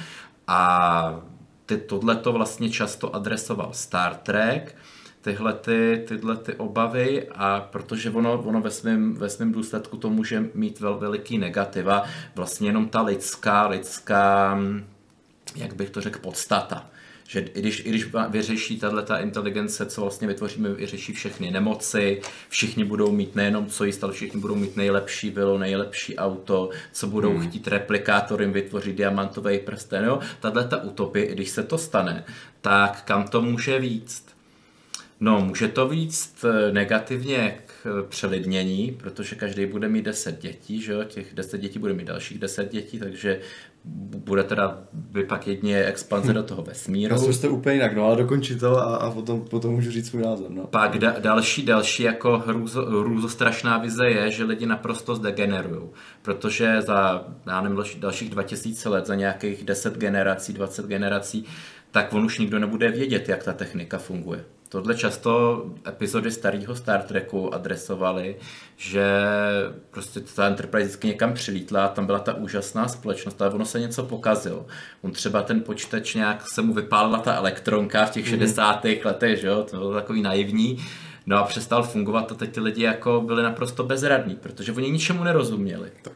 A ty, tohle to vlastně často adresoval Star Trek, tyhle, ty, tyhle ty obavy a protože ono, ono ve svém ve svém důsledku to může mít vel, veliký negativa, vlastně jenom ta lidská, lidská, hm, jak bych to řekl, podstata. Že i když, i když vyřeší tahle ta inteligence, co vlastně vytvoříme, vyřeší všechny nemoci, všichni budou mít nejenom co jíst, ale všichni budou mít nejlepší vilo, nejlepší auto, co budou hmm. chtít replikátorem vytvořit diamantový prsten. Jo? Tahle ta utopie, i když se to stane, tak kam to může víc? No, může to víc eh, negativně k eh, přelidnění, protože každý bude mít 10 dětí, že jo? těch 10 dětí bude mít dalších 10 dětí, takže bude teda by pak jedně expanze hm. do toho vesmíru. To jste úplně jinak, no ale dokončí to a, a potom, potom můžu říct svůj názor. No. Pak da, další, další jako hrůzo, hrůzostrašná vize je, že lidi naprosto zdegenerují, protože za já nevím, dalších 2000 let, za nějakých 10 generací, 20 generací, tak on už nikdo nebude vědět, jak ta technika funguje. Tohle často epizody starého Star Treku adresovaly, že prostě ta Enterprise vždycky někam přilítla a tam byla ta úžasná společnost, ale ono se něco pokazilo. On třeba ten počítač nějak se mu vypálila ta elektronka v těch 60. Mm. letech, že jo, to bylo takový naivní. No a přestal fungovat a teď ty lidi jako byli naprosto bezradní, protože oni ničemu nerozuměli. Tak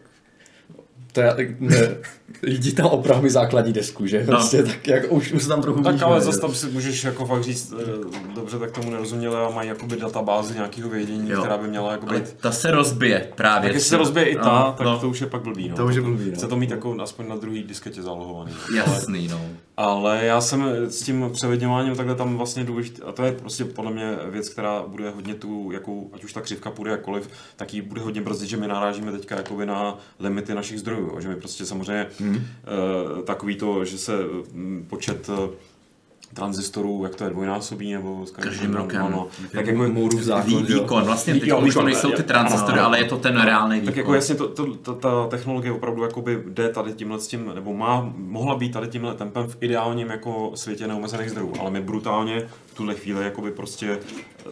to je, ne, jdi tam oprav základní desku, že? No. Prostě, tak jak už, už tam trochu Tak ale zase tam si můžeš jako fakt říct, eh, dobře, tak tomu nerozuměli a mají jakoby databázi nějakého vědění, jo. která by měla jako být... ta se rozbije právě. Tak jestli se rozbije i ta, no, tak no. to už je pak blbý. No. To už je blbý, no. Chce to mít jako aspoň na druhý disketě zálohovaný. Jasný, no. Ale já jsem s tím převedňováním takhle tam vlastně důležitý, a to je prostě podle mě věc, která bude hodně tu, jakou, ať už ta křivka půjde jakkoliv, tak ji bude hodně brzdit, že my narážíme teďka jakoby na limity našich zdrojů, že my prostě samozřejmě hmm. uh, takový to, že se mm, počet uh, tranzistorů, jak to je, dvojnásobí nebo s každým rokem. Ano, tak jako Moorův zákon, výkon, vlastně teď už to nejsou ty transistory, ale je to ten reálný výkon. Tak jako jasně to, to, to, ta technologie opravdu jakoby jde tady tímhle s tím, nebo má, mohla být tady tímhle tempem v ideálním jako světě neomezených zdrojů, ale my brutálně v tuhle chvíli jakoby prostě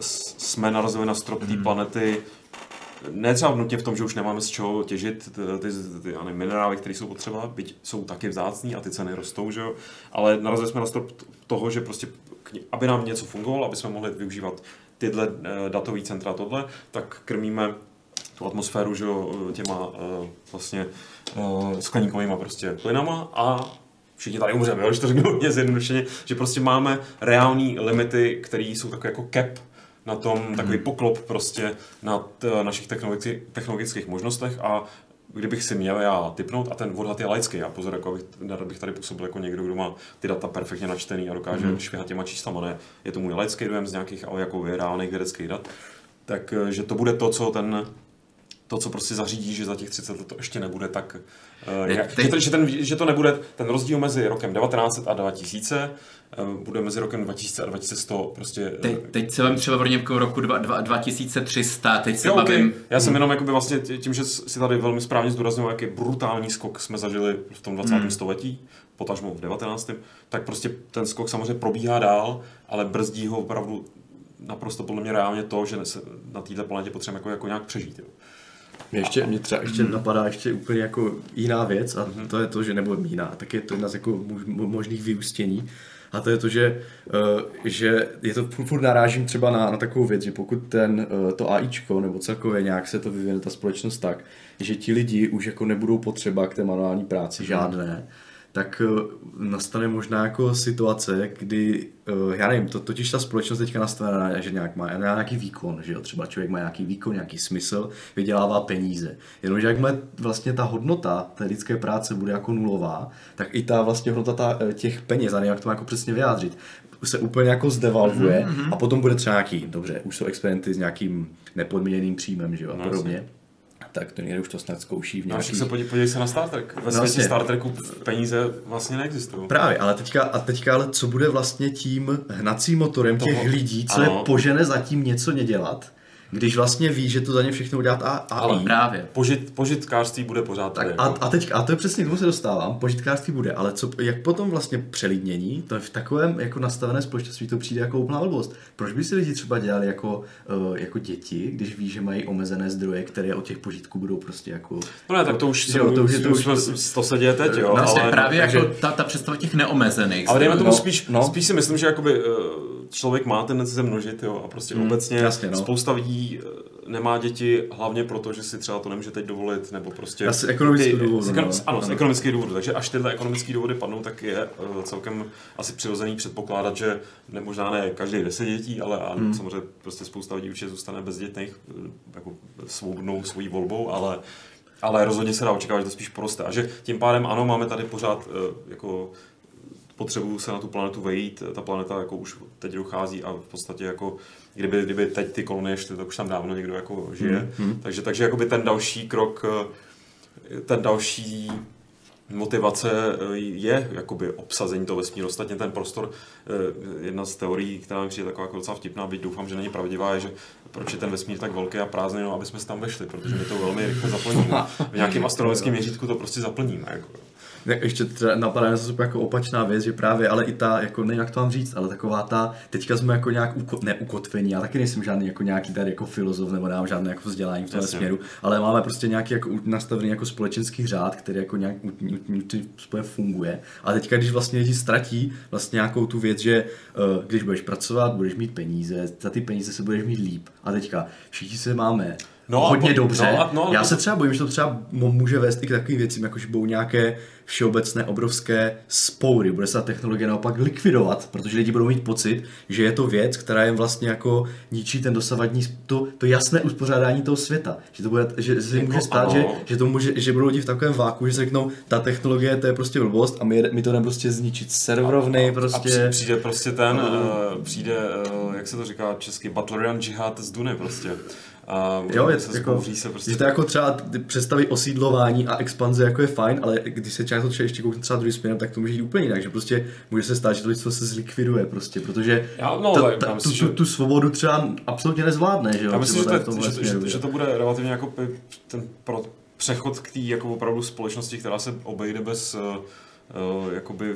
jsme narazili na strop té hmm. planety, ne třeba nutně v tom, že už nemáme z čeho těžit ty, ty, ty minerály, které jsou potřeba, byť jsou taky vzácní a ty ceny rostou, že jo? ale narazili jsme na strop toho, že prostě, aby nám něco fungovalo, aby jsme mohli využívat tyhle eh, datové centra tohle, tak krmíme tu atmosféru že jo, těma uh, vlastně skleníkovými prostě plynama a všichni tady umřeme, jo, to řeknu hodně zjednodušeně, že prostě máme reální limity, které jsou takové jako cap, na tom takový poklop prostě na t, našich technologi- technologických možnostech a kdybych si měl já typnout, a ten odhad je laický, a pozor, jako bych, bych tady působil jako někdo, kdo má ty data perfektně načtený a dokáže mm. švihat těma číslama, ne, je to můj laický dojem z nějakých ale jako reálných vědeckých dat, tak eh, že to bude to, co ten to, co prostě zařídí, že za těch 30 let to ještě nebude tak... Uh, jak, teď, že, to, že, ten, že to nebude ten rozdíl mezi rokem 1900 a 2000 uh, bude mezi rokem 2000 a 2100 prostě... Uh, teď, teď se vám třeba v někom roku dva, dva, 2300, teď se jo, bavím... Okay. Já jsem hmm. jenom jakoby vlastně tím, že si tady velmi správně zdůraznil, jaký brutální skok jsme zažili v tom 20. Hmm. století, potažmo v 19. tak prostě ten skok samozřejmě probíhá dál, ale brzdí ho opravdu naprosto podle mě reálně to, že se na této planetě potřebujeme jako, jako nějak přežít. Jo. Mě, ještě, mě třeba ještě hmm. napadá ještě úplně jako jiná věc a hmm. to je to, že nebo jiná, tak je to jedna z jako možných vyústění a to je to, že, uh, že je to furt narážím třeba na, na takovou věc, že pokud ten, uh, to AIčko nebo celkově nějak se to vyvine ta společnost tak, že ti lidi už jako nebudou potřeba k té manuální práci žádné, tak eh, nastane možná jako situace, kdy, eh, já nevím, to, totiž ta společnost teďka nastavená, že nějak má nějaký výkon, že jo, třeba člověk má nějaký výkon, nějaký smysl, vydělává peníze. Jenomže jakmile vlastně ta hodnota té lidské práce bude jako nulová, tak i ta vlastně hodnota ta, eh, těch peněz, a nevím, jak to má jako přesně vyjádřit, se úplně jako zdevalvuje mm-hmm. a potom bude třeba nějaký, dobře, už jsou experimenty s nějakým nepodmíněným příjmem, že jo, a no, podobně. Tak to někdo už to snad zkouší v no, nějaký... No, se podívej, podívej se na Star Trek. Ve no, světě vlastně. Star Treku peníze vlastně neexistují. Právě, ale teďka, a teďka ale co bude vlastně tím hnacím motorem Toho, těch lidí, co ano. je požene zatím něco nedělat, když vlastně ví, že to za ně všechno udělat a, a Ale právě. Požit, požitkářství bude pořád tak a, a, teď, a to je přesně, k tomu se dostávám, požitkářství bude, ale co, jak potom vlastně přelidnění, to je v takovém jako nastavené společnosti to přijde jako úplná blbost. Proč by si lidi třeba dělali jako, uh, jako děti, když ví, že mají omezené zdroje, které od těch požitků budou prostě jako... No ne, tak to už, se, jo, to, už, to, už, už, to se děje teď, jo. No, vlastně ale, právě takže, jako ta, ta představa těch neomezených. Ale dejme tomu no, spíš, no. spíš si myslím, že jakoby, uh, člověk má tendenci se množit, jo, a prostě hmm, obecně jasně, no. spousta lidí eh, nemá děti hlavně proto, že si třeba to nemůže teď dovolit, nebo prostě... Asi ekonomický důvod. No. Ano, z ekonomických důvodů. Takže až tyhle ekonomické důvody padnou, tak je uh, celkem asi přirozený předpokládat, že ne, možná ne každý deset dětí, ale a hmm. samozřejmě prostě spousta lidí určitě zůstane bezdětných eh, jako svobodnou svojí volbou, ale ale rozhodně se dá očekávat, že to spíš poroste. A že tím pádem ano, máme tady pořád uh, jako potřebuju se na tu planetu vejít, ta planeta jako už teď dochází a v podstatě jako kdyby, kdyby teď ty kolonie šly, tak už tam dávno někdo jako žije. Hmm. Takže, takže jakoby ten další krok, ten další motivace eh, je jakoby obsazení toho vesmíru. Ostatně ten prostor, eh, jedna z teorií, která mi přijde taková jako docela vtipná, byť doufám, že není pravdivá, je, že proč je ten vesmír tak velký a prázdný, no, aby jsme se tam vešli, protože my to velmi rychle zaplníme. V nějakém astronomickém měřítku to prostě zaplníme. Jako. Ne, ještě třeba napadá nás super jako opačná věc, že právě, ale i ta, jako nevím, jak to mám říct, ale taková ta, teďka jsme jako nějak uko, neukotvení, já taky nejsem žádný jako nějaký tady jako filozof, nebo nemám žádné jako vzdělání v tomhle směru, ale máme prostě nějaký jako nastavený jako společenský řád, který jako nějak způsobem funguje. A teďka, když vlastně lidi ztratí vlastně nějakou tu věc, že uh, když budeš pracovat, budeš mít peníze, za ty peníze se budeš mít líp. A teďka všichni se máme no, hodně po, dobře. No, no, Já se třeba bojím, že to třeba může vést i k takovým věcím, jako že budou nějaké všeobecné obrovské spoury. Bude se ta technologie naopak likvidovat, protože lidi budou mít pocit, že je to věc, která jim vlastně jako ničí ten dosavadní, to, to jasné uspořádání toho světa. Že to bude, že se může stát, že, že, to může, že budou lidi v takovém váku, že se řeknou, ta technologie to je prostě blbost a my, my to jdeme prostě zničit serverovny, prostě. A přijde prostě ten, uh, přijde, uh, jak se to říká česky, Butlerian Jihad z Duny prostě. A jo, je, se jako, se prostě. Že to jako třeba představy osídlování a expanze jako je fajn, ale když se často třeba ještě koukne třeba druhý směrem, tak to může jít úplně jinak, že prostě může se stát, že to lidstvo se zlikviduje prostě, protože já, no, ta, ta, myslím, tu, tu, tu, svobodu třeba absolutně nezvládne, že jo? Já myslím, že, to, že, směru, že, že, to bude relativně jako ten pro, přechod k té jako opravdu společnosti, která se obejde bez uh, jakoby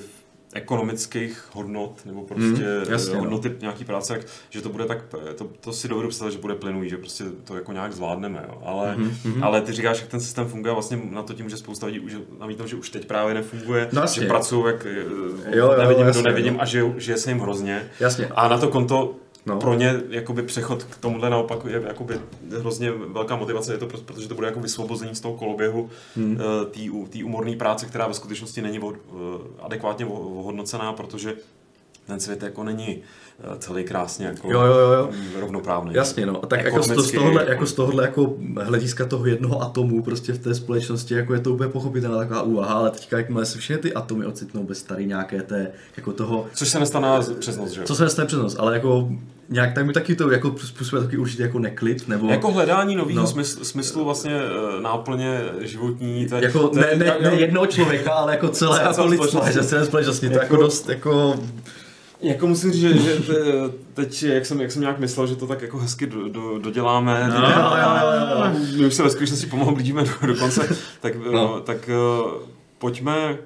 ekonomických hodnot nebo prostě mm, jasně, no. hodnoty no. nějaký práce, jak, že to bude tak, to, to si dovedu představit, že bude plynulý, že prostě to jako nějak zvládneme, jo. Ale, mm-hmm. ale ty říkáš, jak ten systém funguje, vlastně na to tím, že spousta lidí už namítnou, že už teď právě nefunguje, no, že pracují jak jo, jo, nevidím, jasně, kdo nevidím no. a žije, žije se jim hrozně. Jasně. A na to konto No. Pro ně jakoby přechod k tomuhle naopak je jakoby hrozně velká motivace, je to protože to bude jako vysvobození z toho koloběhu hmm. Eh, té umorné práce, která ve skutečnosti není eh, adekvátně ohodnocená, protože ten svět jako není eh, celý krásně jako jo, jo, jo. rovnoprávný. Jasně, no. A tak jako z, to, z tohohle, jako z tohohle jako hlediska toho jednoho atomu prostě v té společnosti, jako je to úplně pochopitelná taková úvaha, ale teďka jakmile se všechny ty atomy ocitnou bez starý nějaké té, jako toho... Což se nestane přes noc, že jo? Co se nestane přes noc, ale jako nějak tak mi taky to jako způsobuje taky určitě jako neklid, nebo... Jako hledání nového no. smyslu, smyslu vlastně uh, náplně životní. Je, jako to je, ne, ne, ne, jednoho člověka, ale jako celé jako lidstvo, že celé společnosti, to jako dost jako jako musím říct, že, že teď, jak jsem, jak jsem nějak myslel, že to tak jako hezky do, do, doděláme, no, jo, jo, jo. my už se ve skutečnosti pomalu blížíme do, do konce, tak, no. tak uh, pojďme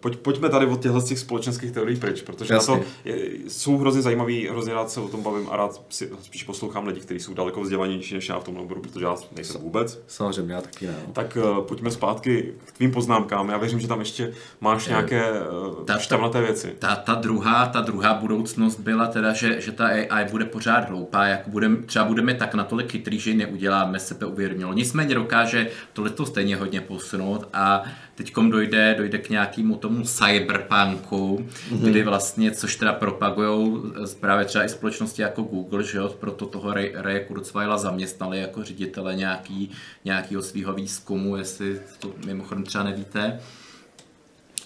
pojď, pojďme tady od těchto těch společenských teorií pryč, protože Jasně. to je, jsou hrozně zajímavý, hrozně rád se o tom bavím a rád si, spíš poslouchám lidi, kteří jsou daleko vzdělanější než já v tom oboru, protože já nejsem vůbec. Samozřejmě, já taky ne. No. Tak uh, pojďme zpátky k tvým poznámkám. Já věřím, že tam ještě máš nějaké uh, ta, šťavnaté věci. Ta, ta, druhá, ta druhá budoucnost byla teda, že, že ta AI bude pořád hloupá, jak budem, třeba budeme tak natolik chytrý, že ji neuděláme sebeuvědomělo. Nicméně dokáže tohle to stejně hodně posunout a teď dojde, dojde k nějakému tomu cyberpunku, mm-hmm. kdy vlastně, což teda propagují právě třeba i společnosti jako Google, že jo, proto toho Ray, Ray Kurzweila zaměstnali jako ředitele nějaký, nějakého svého výzkumu, jestli to mimochodem třeba nevíte.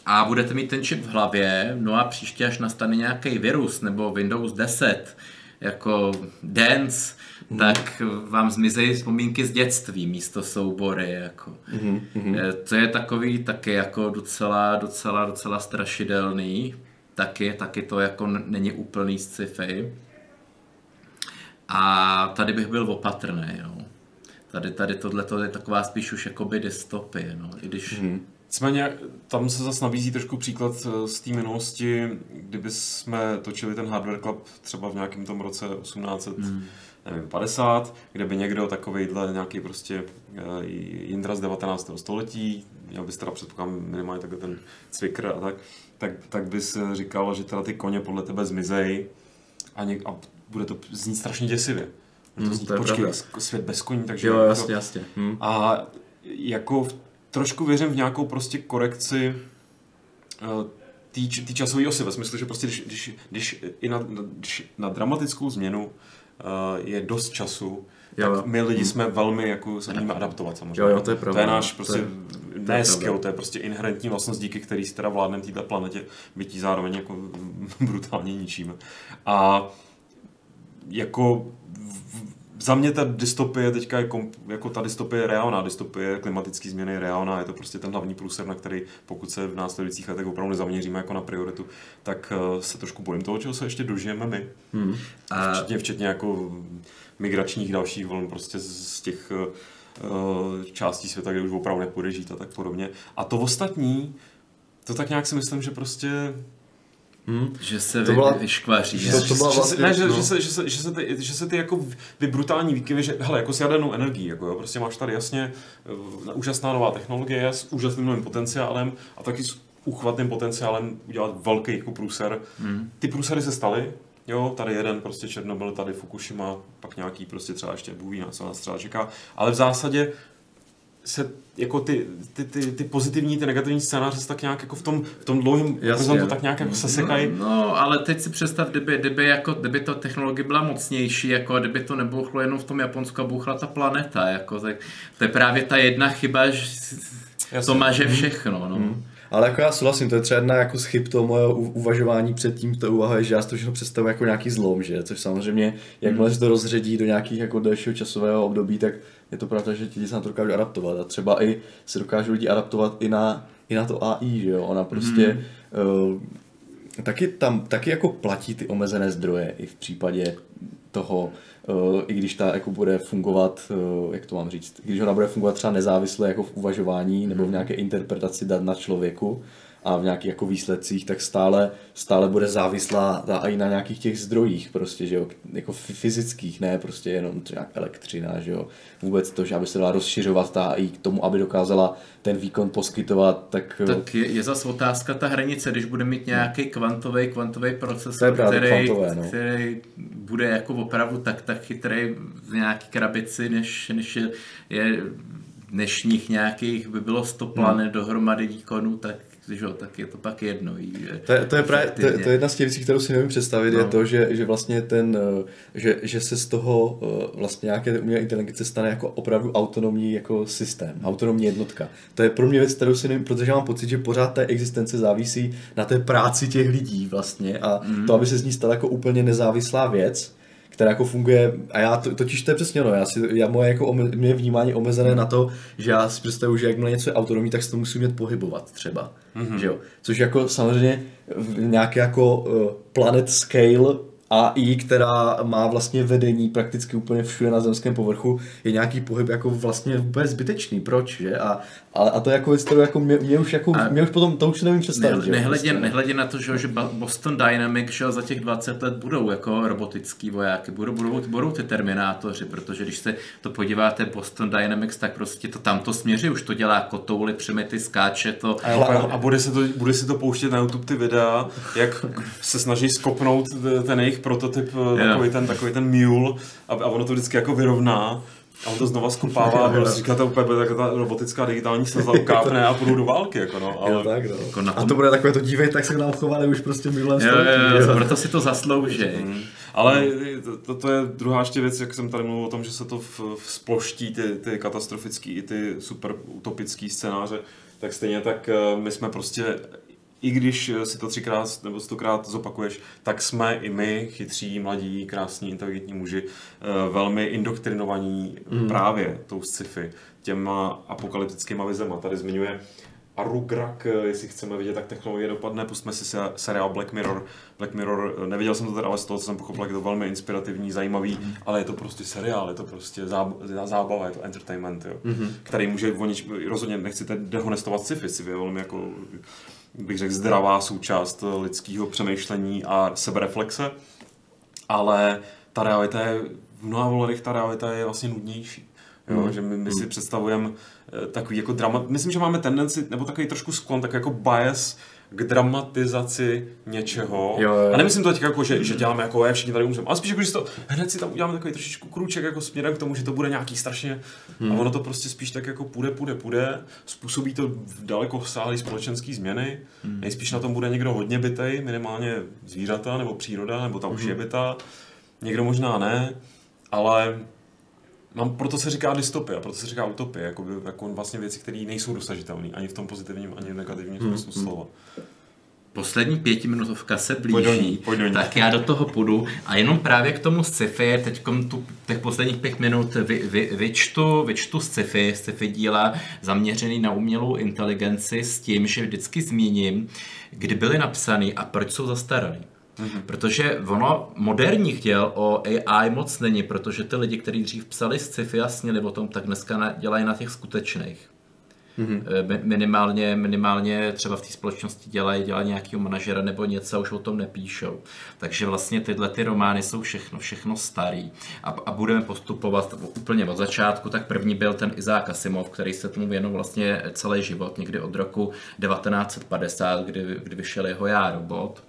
A budete mít ten čip v hlavě, no a příště, až nastane nějaký virus nebo Windows 10, jako Dance, mm. tak vám zmizejí vzpomínky z dětství místo soubory. Jako. Mm. To je takový taky jako docela, docela, docela strašidelný. Taky, taky to jako není úplný sci-fi. A tady bych byl opatrný. Jo. Tady, tady tohle je taková spíš už jakoby dystopie. No. I když mm. Nicméně tam se zase nabízí trošku příklad eh, z té minulosti, kdyby jsme točili ten Hardware Club třeba v nějakém tom roce 1800, mm. Nevím, 50, kde by někdo takovejhle nějaký prostě uh, Jindra z 19. století, měl bys teda předpokládám minimálně takhle ten cvikr a tak, tak, tak bys říkal, že teda ty koně podle tebe zmizej a, něk, a bude to znít strašně děsivě. Hmm, to zní, to počkej, svět bez koní, takže... Jo, jasně, jasně. Hmm. A jako v trošku věřím v nějakou prostě korekci uh, té časové osy, ve smyslu, že prostě když, když, když i na, když na dramatickou změnu je dost času, jo, tak my lidi hmm. jsme velmi jako se umíme adaptovat samozřejmě. Jo, jo, to je pravda. To je náš prostě, to je ne skill, to je prostě inherentní vlastnost, díky který si teda vládnem této planetě, bytí zároveň jako brutálně ničíme. A jako za mě ta dystopie teďka je, komp, jako ta dystopie je reálná, dystopie klimatické změny je reálná, je to prostě ten hlavní průser, na který pokud se v následujících letech opravdu nezaměříme jako na prioritu, tak uh, se trošku bojím toho, čeho se ještě dožijeme my. Hmm. A... Včetně, včetně jako migračních dalších vln prostě z těch uh, částí světa, kde už opravdu nepůjde žít a tak podobně. A to ostatní, to tak nějak si myslím, že prostě Hmm. Že se to byla, vyškvaří. To, to byla vlastně, ne, že, no. že, se, že, se, že, se ty, že se ty jako vy brutální výkyvy, že hele, jako s jadernou energií, jako jo, prostě máš tady jasně uh, úžasná nová technologie s úžasným novým potenciálem a taky s uchvatným potenciálem udělat velký jako průser. Hmm. Ty průsery se staly, jo, tady jeden prostě Černobyl, tady Fukushima, pak nějaký prostě třeba ještě Bůh na co nás třeba čeká, ale v zásadě se jako ty, ty, ty, ty pozitivní, ty negativní scénáře se tak nějak jako v tom, v tom dlouhém horizontu tak nějak jako sesekají. No, no, ale teď si představ, kdyby, kdyby, jako, kdyby to technologie byla mocnější, jako kdyby to nebuchlo jenom v tom Japonsku a bouchla ta planeta, jako, tak to je právě ta jedna chyba, že Jasně. to maže všechno. No. Hmm. Ale jako já souhlasím, to je třeba jedna jako chyb toho mojeho uvažování před tím, to úvaha že já si to všechno představuji jako nějaký zlom, že? Což samozřejmě, jakmile hmm. se to rozředí do nějakých jako delšího časového období, tak je to pravda, že ti lidi se na to dokážou adaptovat. A třeba i se dokážou lidi adaptovat i na, i na to AI, že jo? Ona prostě hmm. uh, taky tam, taky jako platí ty omezené zdroje i v případě toho, uh, i když ta jako bude fungovat, uh, jak to mám říct, když ona bude fungovat třeba nezávisle jako v uvažování nebo v nějaké interpretaci dat na člověku, a v nějakých jako výsledcích, tak stále, stále bude závislá a i na nějakých těch zdrojích prostě, že jo, jako fyzických, ne prostě jenom třeba elektřina, že jo, vůbec to, že aby se dala rozšiřovat ta i k tomu, aby dokázala ten výkon poskytovat, tak... Tak je, je zase otázka ta hranice, když bude mít nějaký kvantový kvantový proces, který, kvantové, no. který bude jako opravdu tak, tak chytrý v nějaký krabici, než, než je, je dnešních nějakých by bylo 100 planet hmm. dohromady výkonů, tak že, tak je to pak jedno. Že to, je, to, je právě, to, to, je jedna z těch věcí, kterou si nevím představit, no. je to, že, že vlastně ten, eh, že, že se z toho eh, vlastně nějaké umělé inteligence stane jako opravdu autonomní jako systém, autonomní jednotka. To je pro mě věc, kterou si nevím, protože mám pocit, že pořád té existence závisí na té práci těch lidí vlastně a mm. to, aby se z ní stala jako úplně nezávislá věc, která jako funguje, a já to, totiž to je přesně no, já si, já moje jako ome, mě vnímání omezené na to, že já si představuji, že jakmile něco je autonomní, tak se to musí umět pohybovat třeba, mm-hmm. že jo, což jako samozřejmě v nějaké jako uh, planet scale AI, která má vlastně vedení prakticky úplně všude na zemském povrchu, je nějaký pohyb jako vlastně úplně zbytečný. Proč, že? A, a, a to je jako věc, kterou jako mě, mě, už jako, mě už potom, to už nevím představit. Ne, nehledě, prostě. nehledě na to, že, že Boston Dynamics že za těch 20 let budou jako robotický vojáky, budou, budou, budou ty terminátoři, protože když se to podíváte Boston Dynamics, tak prostě to tam to směří, už to dělá kotouly, přemety, skáče to. A, a, a bude, se to, bude se to pouštět na YouTube ty videa, jak se snaží skopnout ten jejich prototyp, takový ten, takový ten mule a, a ono to vždycky jako vyrovná a on to znova skopává a prostě říká to úplně tak ta robotická digitální slza ukápne a půjdu do války. Jako no, ale... jo, tak, no. Jako na tom... A to bude takové to dívej, tak se k nám chovali už prostě v minulém jo, jo, jo, proto si to zaslouží. Mm. Ale to, to, je druhá ještě věc, jak jsem tady mluvil o tom, že se to v, v sploští ty, ty katastrofické i ty super utopické scénáře, tak stejně tak eh, my jsme prostě i když si to třikrát nebo stokrát zopakuješ, tak jsme i my, chytří, mladí, krásní, inteligentní muži, eh, velmi indoktrinovaní mm. právě tou sci-fi, těma apokalyptickými vizema. Tady zmiňuje Arugrak, eh, jestli chceme vidět, jak technologie dopadne, pustíme si seriál Black Mirror. Black Mirror, eh, neviděl jsem to teda, ale z toho, co jsem pochopil, je to velmi inspirativní, zajímavý, mm. ale je to prostě seriál, je to prostě zábava, je to entertainment, jo, mm-hmm. který může o nič, rozhodně nechci dehonestovat sci-fi, sci-fi je velmi jako bych řekl, zdravá součást lidského přemýšlení a sebereflexe, ale ta realita je, v mnoha volorech ta realita je vlastně nudnější. Jo, mm. že my, my si mm. představujeme eh, takový jako drama, myslím, že máme tendenci, nebo takový trošku sklon, tak jako bias k dramatizaci něčeho. Jo, jo. A nemyslím to teď jako, že, že děláme jako je, všichni tady umřeme, ale spíš jako, že to, hned si tam uděláme takový trošičku krůček jako směrem k tomu, že to bude nějaký strašně, hmm. a ono to prostě spíš tak jako půjde, půjde, půjde, způsobí to daleko sáhlý společenský změny, hmm. nejspíš na tom bude někdo hodně bytej, minimálně zvířata nebo příroda, nebo ta už hmm. je bytá, někdo možná ne, ale Mám, proto se říká dystopie, proto se říká utopie, jako, by, jako vlastně věci, které nejsou dosažitelné, ani v tom pozitivním, ani v negativním hmm. smyslu slova. Poslední pětiminutovka se blíží, Pojď do ní, pojď do ní. tak já do toho půjdu a jenom právě k tomu sci-fi, teď tu, těch posledních pět minut vy, vy, vyčtu, vyčtu sci-fi, sci-fi díla zaměřený na umělou inteligenci s tím, že vždycky zmíním, kdy byly napsaný a proč jsou zastaralý. Mm-hmm. Protože ono moderních děl o AI moc není, protože ty lidi, kteří dřív psali sci-fi a sněli o tom, tak dneska na, dělají na těch skutečných. Mm-hmm. Minimálně, minimálně třeba v té společnosti dělají, dělají nějakého manažera nebo něco a už o tom nepíšou. Takže vlastně tyhle ty romány jsou všechno, všechno starý. A, a budeme postupovat úplně od začátku. Tak první byl ten Izák Asimov, který se tomu věnoval vlastně celý život, někdy od roku 1950, kdy, kdy vyšel jeho Já robot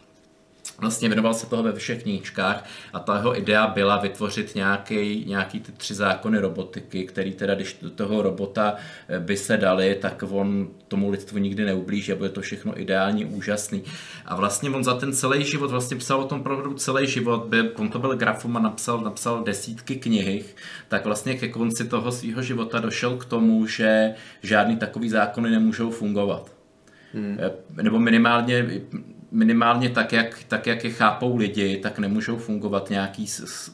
vlastně věnoval se toho ve všech knížkách a ta jeho idea byla vytvořit nějaký, nějaký ty tři zákony robotiky, který teda, když do toho robota eh, by se dali, tak on tomu lidstvu nikdy neublíží a bude to všechno ideální, úžasný. A vlastně on za ten celý život, vlastně psal o tom opravdu celý život, by, on to byl grafum a napsal, napsal desítky knih, tak vlastně ke konci toho svého života došel k tomu, že žádný takový zákony nemůžou fungovat. Hmm. Eh, nebo minimálně minimálně tak jak, tak, jak je chápou lidi, tak nemůžou fungovat nějaký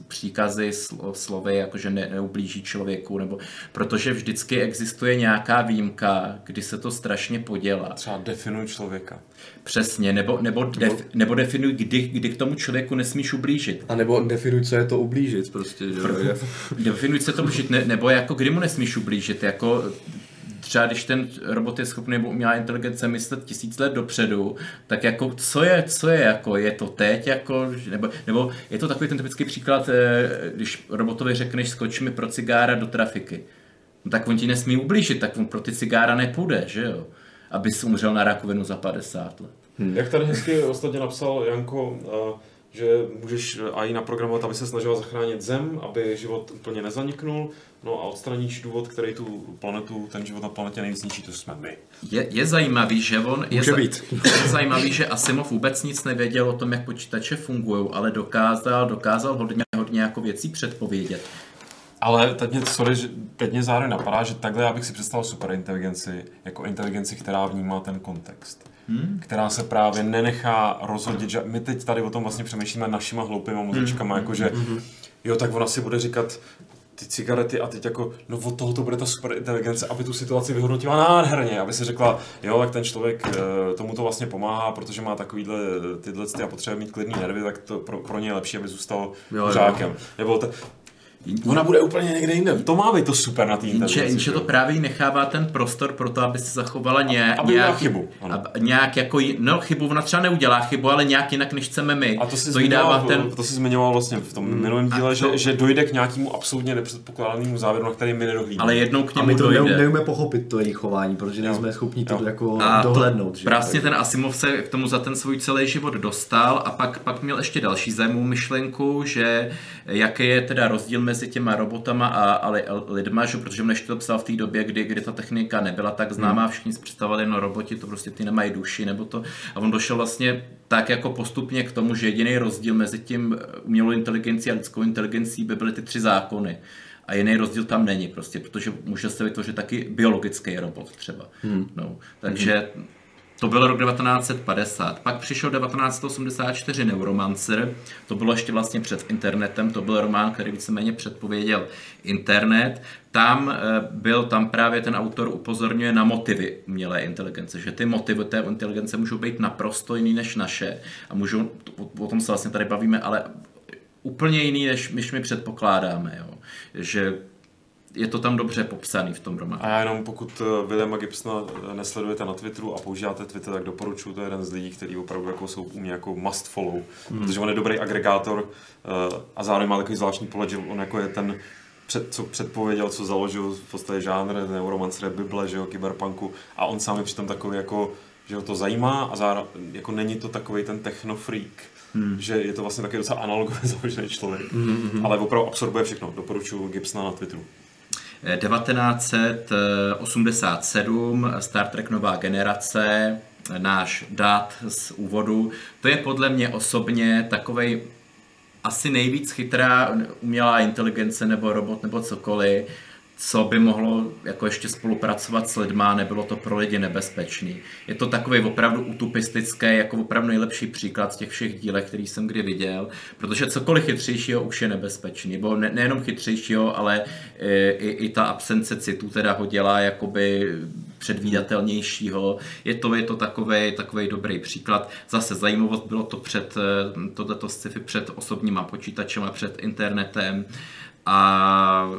příkazy, slovy, jakože ne, neublíží člověku, nebo protože vždycky existuje nějaká výjimka, kdy se to strašně podělá. Třeba definuj člověka. Přesně, nebo, nebo, def, nebo definuj, kdy, kdy k tomu člověku nesmíš ublížit. A nebo definuj, co je to ublížit prostě. Že? definuj, co je to ublížit, ne, nebo jako kdy mu nesmíš ublížit, jako třeba když ten robot je schopný nebo umělá inteligence myslet tisíc let dopředu, tak jako co je, co je jako, je to teď jako, nebo, nebo je to takový ten typický příklad, eh, když robotovi řekneš skoč mi pro cigára do trafiky, no tak on ti nesmí ublížit, tak on pro ty cigára nepůjde, že jo, abys umřel na rakovinu za 50 let. Hmm. Jak tady hezky ostatně napsal Janko, uh, že můžeš AI naprogramovat, aby se snažila zachránit Zem, aby život úplně nezaniknul, no a odstraníš důvod, který tu planetu, ten život na planetě nejvíc ničí, to jsme my. Je, je zajímavý, že on... Je, Může být. je zajímavý, že Asimov vůbec nic nevěděl o tom, jak počítače fungují, ale dokázal, dokázal hodně, hodně jako věcí předpovědět. Ale teď mě, sorry, že teď mě zároveň napadá, že takhle já bych si představil superinteligenci jako inteligenci, která vnímá ten kontext hmm. která se právě nenechá rozhodit, že my teď tady o tom vlastně přemýšlíme našima hloupýma mozečkama, hmm. jakože hmm. jo, tak ona si bude říkat, ty cigarety a teď jako, no od toho to bude ta super inteligence, aby tu situaci vyhodnotila nádherně, aby si řekla, jo, tak ten člověk eh, tomu to vlastně pomáhá, protože má takovýhle tyhle ty a potřebuje mít klidný nervy, tak to pro, pro ně je lepší, aby zůstal žákem. Nebo ta, Ona bude úplně někde jinde. To má být to super na té Inče to právě nechává ten prostor pro to, aby se zachovala ně, aby nějak, chybu. A, nějak jako, no chybu, ona třeba neudělá chybu, ale nějak jinak, než chceme my. A to si, to zmiňoval, ten... to si zmiňoval vlastně v tom hmm. minulém díle, to... že, že dojde k nějakému absolutně nepředpokládanému závěru, na který my nedohlídíme. Ale jednou k němu a my to dojde. neumíme pochopit to jejich chování, protože nejsme schopni to jako a dohlednout. Že? Vlastně ten Asimov se k tomu za ten svůj celý život dostal a pak, pak měl ještě další zajímavou myšlenku, že jaký je teda rozdíl mezi těma robotama a, a lidma, že, protože než to psal v té době, kdy, kdy ta technika nebyla tak známá, hmm. všichni si představovali, no roboti to prostě ty nemají duši, nebo to. A on došel vlastně tak jako postupně k tomu, že jediný rozdíl mezi tím umělou inteligencí a lidskou inteligencí by byly ty tři zákony. A jiný rozdíl tam není prostě, protože může se vytvořit taky biologický robot třeba. Hmm. No, takže hmm to byl rok 1950. Pak přišel 1984 Neuromancer, to bylo ještě vlastně před internetem, to byl román, který víceméně předpověděl internet. Tam eh, byl, tam právě ten autor upozorňuje na motivy umělé inteligence, že ty motivy té inteligence můžou být naprosto jiný než naše a můžou, o tom se vlastně tady bavíme, ale úplně jiný, než, než my předpokládáme. Jo. Že je to tam dobře popsaný v tom románu. A já jenom pokud eh, Williama Gibsona eh, nesledujete na Twitteru a používáte Twitter, tak doporučuji, to je jeden z lidí, který opravdu jako jsou u mě jako must follow, mm. protože on je dobrý agregátor uh, a zároveň má takový zvláštní pohled, že on jako je ten před, co předpověděl, co založil v podstatě žánr neuromancer, bible, že jo, kyberpunku a on sám je přitom takový jako, že ho to zajímá a zároveň jako není to takový ten technofreak, hmm. že je to vlastně taky docela analogově založený člověk, hmm. ale opravdu absorbuje všechno. Doporučuji Gibsona na Twitteru. 1987, Star Trek Nová generace, náš dát z úvodu. To je podle mě osobně takovej asi nejvíc chytrá umělá inteligence nebo robot nebo cokoliv, co by mohlo jako ještě spolupracovat s lidma, nebylo to pro lidi nebezpečný. Je to takový opravdu utopistický, jako opravdu nejlepší příklad z těch všech dílech, který jsem kdy viděl, protože cokoliv chytřejšího už je nebezpečný, nebo ne, nejenom chytřejšího, ale e, i, i ta absence citu teda ho dělá jakoby předvídatelnějšího. Je to, je to takový, takový dobrý příklad. Zase zajímavost bylo to před, e, tohleto sci-fi před osobníma počítačem a před internetem a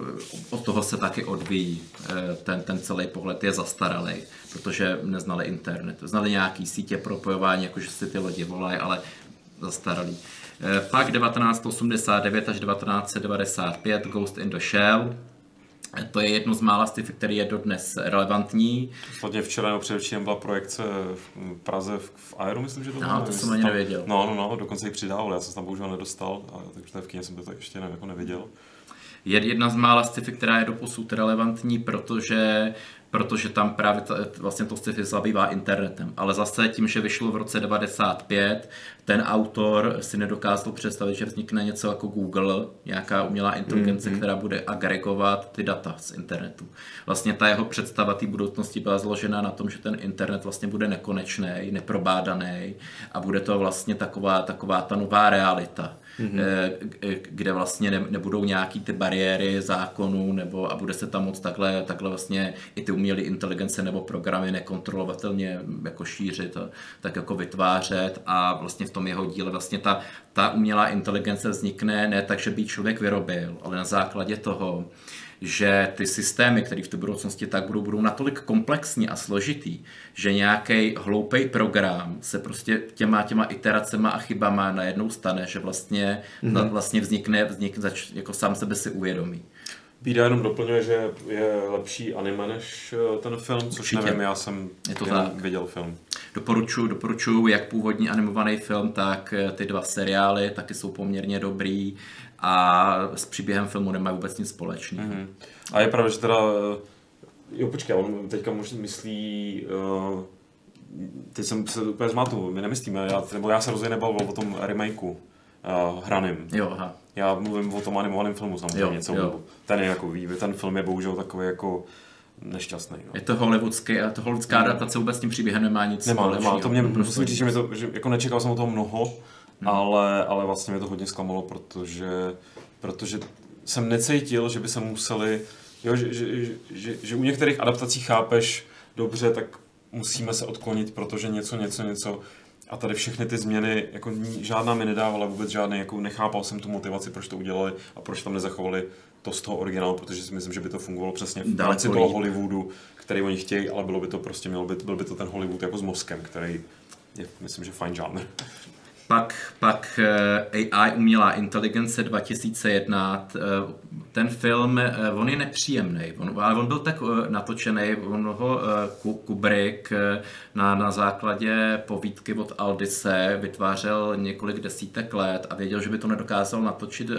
od toho se taky odvíjí eh, ten, ten celý pohled je zastaralý, protože neznali internet. Znali nějaký sítě propojování, jakože si ty lidi volají, ale zastaralý. Eh, pak 1989 až 1995 Ghost in the Shell, to je jedno z mála sci který je dodnes relevantní. Vlastně včera nebo předevčím byla projekce v Praze v, v Aeru, myslím, že to bylo. No, to jsem ani nevěděl. No, no, no, dokonce ji přidával, já jsem tam bohužel nedostal, a, takže v kině jsem to tak ještě ne, jako neviděl je jedna z mála sci-fi, která je doposud relevantní, protože protože tam právě ta, vlastně to sci-fi zabývá internetem. Ale zase tím, že vyšlo v roce 95, ten autor si nedokázal představit, že vznikne něco jako Google, nějaká umělá inteligence, mm-hmm. která bude agregovat ty data z internetu. Vlastně ta jeho představa té budoucnosti byla zložena na tom, že ten internet vlastně bude nekonečný, neprobádaný a bude to vlastně taková, taková ta nová realita mm-hmm. kde vlastně ne, nebudou nějaký ty bariéry zákonů, nebo a bude se tam moc takhle, takhle vlastně i ty umělé inteligence nebo programy nekontrolovatelně jako šířit a tak jako vytvářet a vlastně v tom jeho díle vlastně ta, ta umělá inteligence vznikne ne tak, že by člověk vyrobil, ale na základě toho, že ty systémy, které v té budoucnosti tak budou, budou natolik komplexní a složitý, že nějaký hloupý program se prostě těma těma iteracema a chybama najednou stane, že vlastně, mm-hmm. vlastně vznikne, vznikne, jako sám sebe si uvědomí. Bída jenom doplňuje, že je lepší anime než eh, ten film, což Určitě. nevím, já jsem je to tak. viděl film. Doporučuji, doporučuji jak původní animovaný film, tak eh, ty dva seriály, taky jsou poměrně dobrý a s příběhem filmu nemají vůbec nic společného. Mm-hmm. A je pravda, že teda, eh, jo počkej, on teďka možná myslí, uh, teď jsem se úplně zmatu, my nemyslíme, já, nebo já se rozhodně nebavil o tom remakeu uh, hraným. Jo, aha. Já mluvím o tom animovaném filmu samozřejmě, jo, něco. Jo. Ten je jako ten film je bohužel takový jako nešťastný. No. Je to hollywoodský a to hollywoodská mm. adaptace vůbec s tím příběhem nemá nic Nemá, nemá, to mě, prostě musím říct, že, mě to, že jako nečekal jsem o toho mnoho, hmm. ale, ale vlastně mě to hodně zklamalo, protože, protože jsem necítil, že by se museli, jo, že, že, že, že, že u některých adaptací chápeš dobře, tak musíme se odklonit, protože něco, něco, něco. A tady všechny ty změny, jako žádná mi nedávala vůbec žádný, jako nechápal jsem tu motivaci, proč to udělali a proč tam nezachovali to z toho originálu, protože si myslím, že by to fungovalo přesně v rámci toho Hollywoodu, který oni chtějí, ale bylo by to prostě, mělo by, byl by to ten Hollywood jako s mozkem, který je, myslím, že fajn žánr. Pak, pak eh, AI umělá inteligence 2001, eh, ten film, eh, on je nepříjemný, on, ale on byl tak natočený, on ho Kubrick na, na základě povídky od Aldise vytvářel několik desítek let a věděl, že by to nedokázal natočit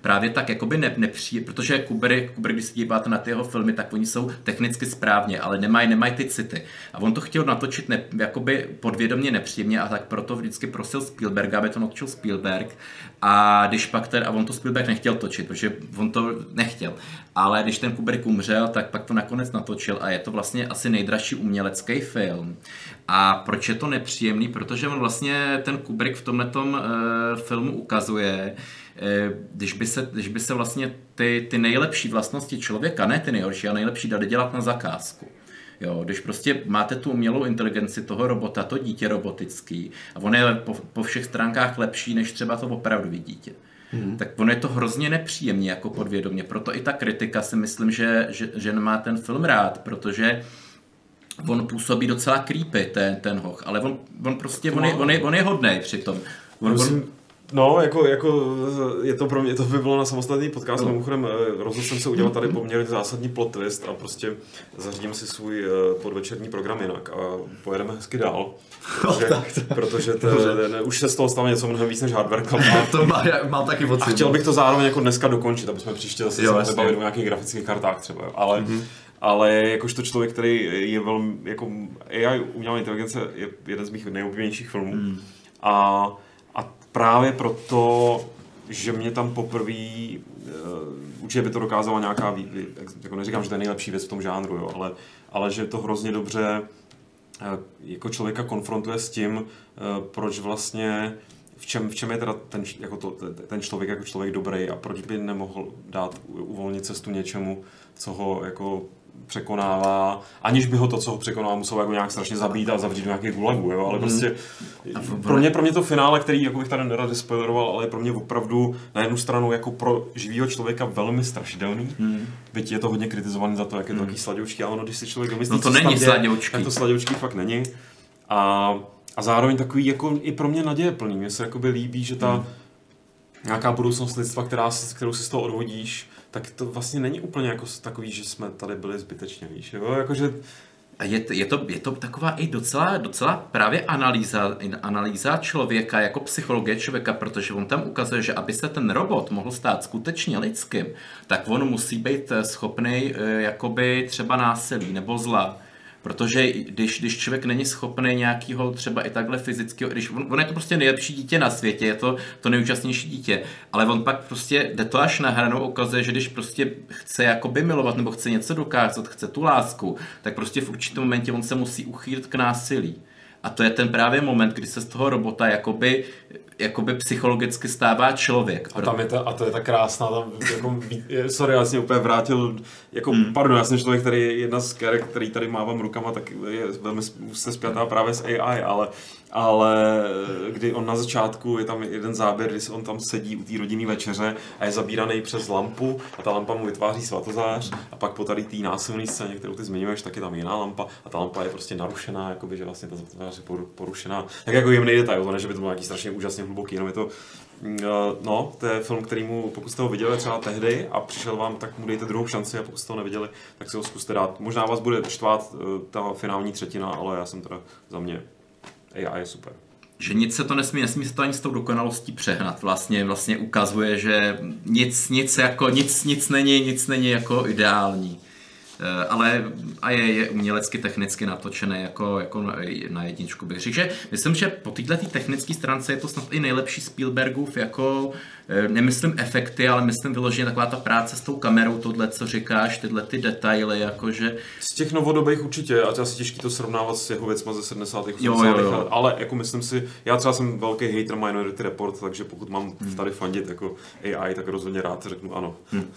právě tak jakoby ne, nepříjemný, protože Kubrick, Kubrick, když se díváte na ty jeho filmy, tak oni jsou technicky správně, ale nemají nemaj ty city. A on to chtěl natočit ne, jakoby podvědomě nepříjemně a tak proto vždycky prosil Spielberga, aby to natočil Spielberg. A když pak ten, a on to Spielberg nechtěl točit, protože on to nechtěl. Ale když ten Kubrick umřel, tak pak to nakonec natočil a je to vlastně asi nejdražší umělecký film. A proč je to nepříjemný? Protože on vlastně ten Kubrick v tomhle uh, filmu ukazuje, eh, když by, se, když by se vlastně ty, ty nejlepší vlastnosti člověka, ne ty nejhorší, ale nejlepší dali dělat na zakázku. Jo, když prostě máte tu umělou inteligenci toho robota, to dítě robotický, a on je po, po všech stránkách lepší než třeba to opravdový dítě. Hmm. Tak ono je to hrozně nepříjemně jako podvědomě. Proto i ta kritika si myslím, že, že, že nemá ten film rád, protože on působí docela creepy, ten, ten hoch, ale on, on prostě, on je, on je, on je hodnej přitom. On, Musím, No, jako, jako je to pro mě, to by bylo na samostatný podcast, no. mimochodem eh, rozhodl jsem se udělat tady poměrně zásadní plot twist a prostě zařídím si svůj eh, podvečerní program jinak a pojedeme hezky dál. Protože, no, tak, protože to, ne, už se z toho stalo něco mnohem víc než hardware. A, to má, mám taky pocit. A chtěl bych to zároveň jako dneska dokončit, aby jsme příště zase jo, se bavili o nějakých grafických kartách třeba. Ale, mm-hmm. ale jakožto člověk, který je velmi, jako AI, umělá inteligence, je jeden z mých nejoblíbenějších filmů. Mm. A právě proto že mě tam poprvé, uh, určitě by to dokázala nějaká, vý, jako neříkám, že to je nejlepší věc v tom žánru, jo, ale, ale že to hrozně dobře uh, jako člověka konfrontuje s tím, uh, proč vlastně v čem, v čem je teda ten, jako to, ten člověk jako člověk dobrý a proč by nemohl dát uvolnit cestu něčemu, co ho jako překonává, aniž by ho to, co ho překonává, muselo jako nějak strašně zabít a zavřít do nějakých gulagů, jo, ale mm. prostě pro mě, pro mě to finále, který jako bych tady nerad spoileroval, ale je pro mě opravdu na jednu stranu jako pro živého člověka velmi strašidelný, mm. byť je to hodně kritizovaný za to, jak je to mm. takový sladoučký, ale ono, když si člověk myslí, no to není sladoučký. tak to sladoučký fakt není. A, a zároveň takový jako i pro mě naděje plný. Mně se jakoby líbí, že ta mm. nějaká budoucnost lidstva, která, kterou si z toho odvodíš, tak to vlastně není úplně jako takový, že jsme tady byli zbytečně, víš, jo? Jakože a je, je, to, je to taková i docela, docela právě analýza, analýza člověka jako psychologie člověka, protože on tam ukazuje, že aby se ten robot mohl stát skutečně lidským, tak on musí být schopný eh, jakoby třeba násilí nebo zla. Protože když, když člověk není schopný nějakého třeba i takhle fyzického, když on, on je to prostě nejlepší dítě na světě, je to to nejúčastnější dítě, ale on pak prostě jde to až na hranu, ukazuje, že když prostě chce jakoby milovat nebo chce něco dokázat, chce tu lásku, tak prostě v určitém momentě on se musí uchýlit k násilí. A to je ten právě moment, kdy se z toho robota jakoby jakoby psychologicky stává člověk. A tam je ta, a to je ta krásná, tam jako, sorry, já jsem úplně vrátil, jako, hmm. pardon, já jsem člověk, který jedna z kerek, který tady mávám rukama, tak je velmi se spjatá právě s AI, ale ale kdy on na začátku, je tam jeden záběr, kdy on tam sedí u té rodinné večeře a je zabíraný přes lampu a ta lampa mu vytváří svatozář a pak po tady té násilné scéně, kterou ty zmiňuješ, tak je tam jiná lampa a ta lampa je prostě narušená, jakoby, že vlastně ta svatozář je porušená. Tak jako jemný detail, ne, že by to bylo nějaký strašně úžasně hluboký, jenom je to mm, eh, No, to je film, který mu, pokud jste ho viděli třeba tehdy a přišel vám, tak mu dejte druhou šanci a pokud jste ho neviděli, tak si ho zkuste dát. Možná vás bude štvát eh, ta finální třetina, ale já jsem teda za mě AI je super. Že nic se to nesmí, nesmí se to ani s tou dokonalostí přehnat. Vlastně, vlastně ukazuje, že nic, nic, jako, nic, nic není, nic není jako ideální. Eh, ale a je, je umělecky technicky natočené jako, jako na jedničku bych řekl, že myslím, že po této technické stránce je to snad i nejlepší Spielbergův jako eh, nemyslím efekty, ale myslím vyloženě taková ta práce s tou kamerou, tohle, co říkáš, tyhle ty detaily, jakože... Z těch novodobých určitě, a to asi těžké to srovnávat s jeho věcma ze 70. 80. Jo, jo, jo. ale jako myslím si, já třeba jsem velký hater Minority Report, takže pokud mám hmm. tady fandit jako AI, tak rozhodně rád řeknu ano. Hmm.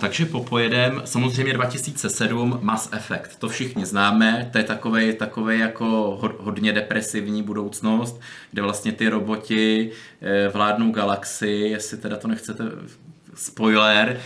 Takže popojedem, samozřejmě 2007 Mass Effect, to všichni známe, to je takový, takový jako hodně depresivní budoucnost, kde vlastně ty roboti eh, vládnou galaxii, jestli teda to nechcete spoiler.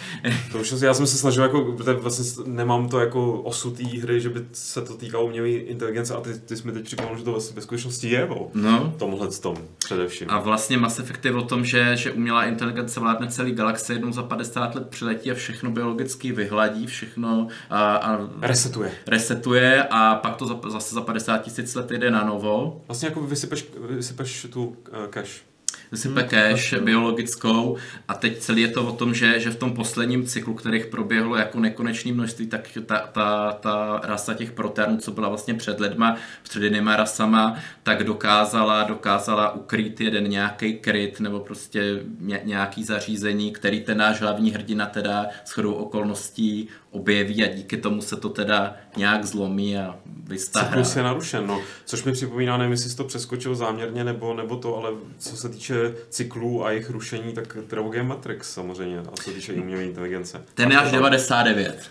To už já jsem se snažil, jako, vlastně nemám to jako osud té hry, že by se to týkalo umělé inteligence a ty, ty jsi mi teď připomněl, že to vlastně ve skutečnosti je o no. tomhle tom především. A vlastně Mass Effect je o tom, že, že umělá inteligence vládne celý galaxie jednou za 50 let přiletí a všechno biologicky vyhladí, všechno a, a resetuje. resetuje a pak to za, zase za 50 tisíc let jde na novo. Vlastně jako vysypeš, vysypeš tu uh, cache sype hmm, cash biologickou. A teď celý je to o tom, že, že v tom posledním cyklu, kterých proběhlo jako nekonečné množství, tak ta, ta, ta rasa těch protérnů, co byla vlastně před lidma, před jinýma rasama, tak dokázala, dokázala ukrýt jeden nějaký kryt nebo prostě nějaký zařízení, který ten náš hlavní hrdina teda shodou okolností objeví a díky tomu se to teda nějak zlomí a vystahra. Cyklus je narušen, no. Což mi připomíná, nevím, jestli jsi to přeskočil záměrně nebo, nebo to, ale co se týče cyklů a jejich rušení, tak trilogie Matrix samozřejmě, a co se týče umělé inteligence. Ten je až 99.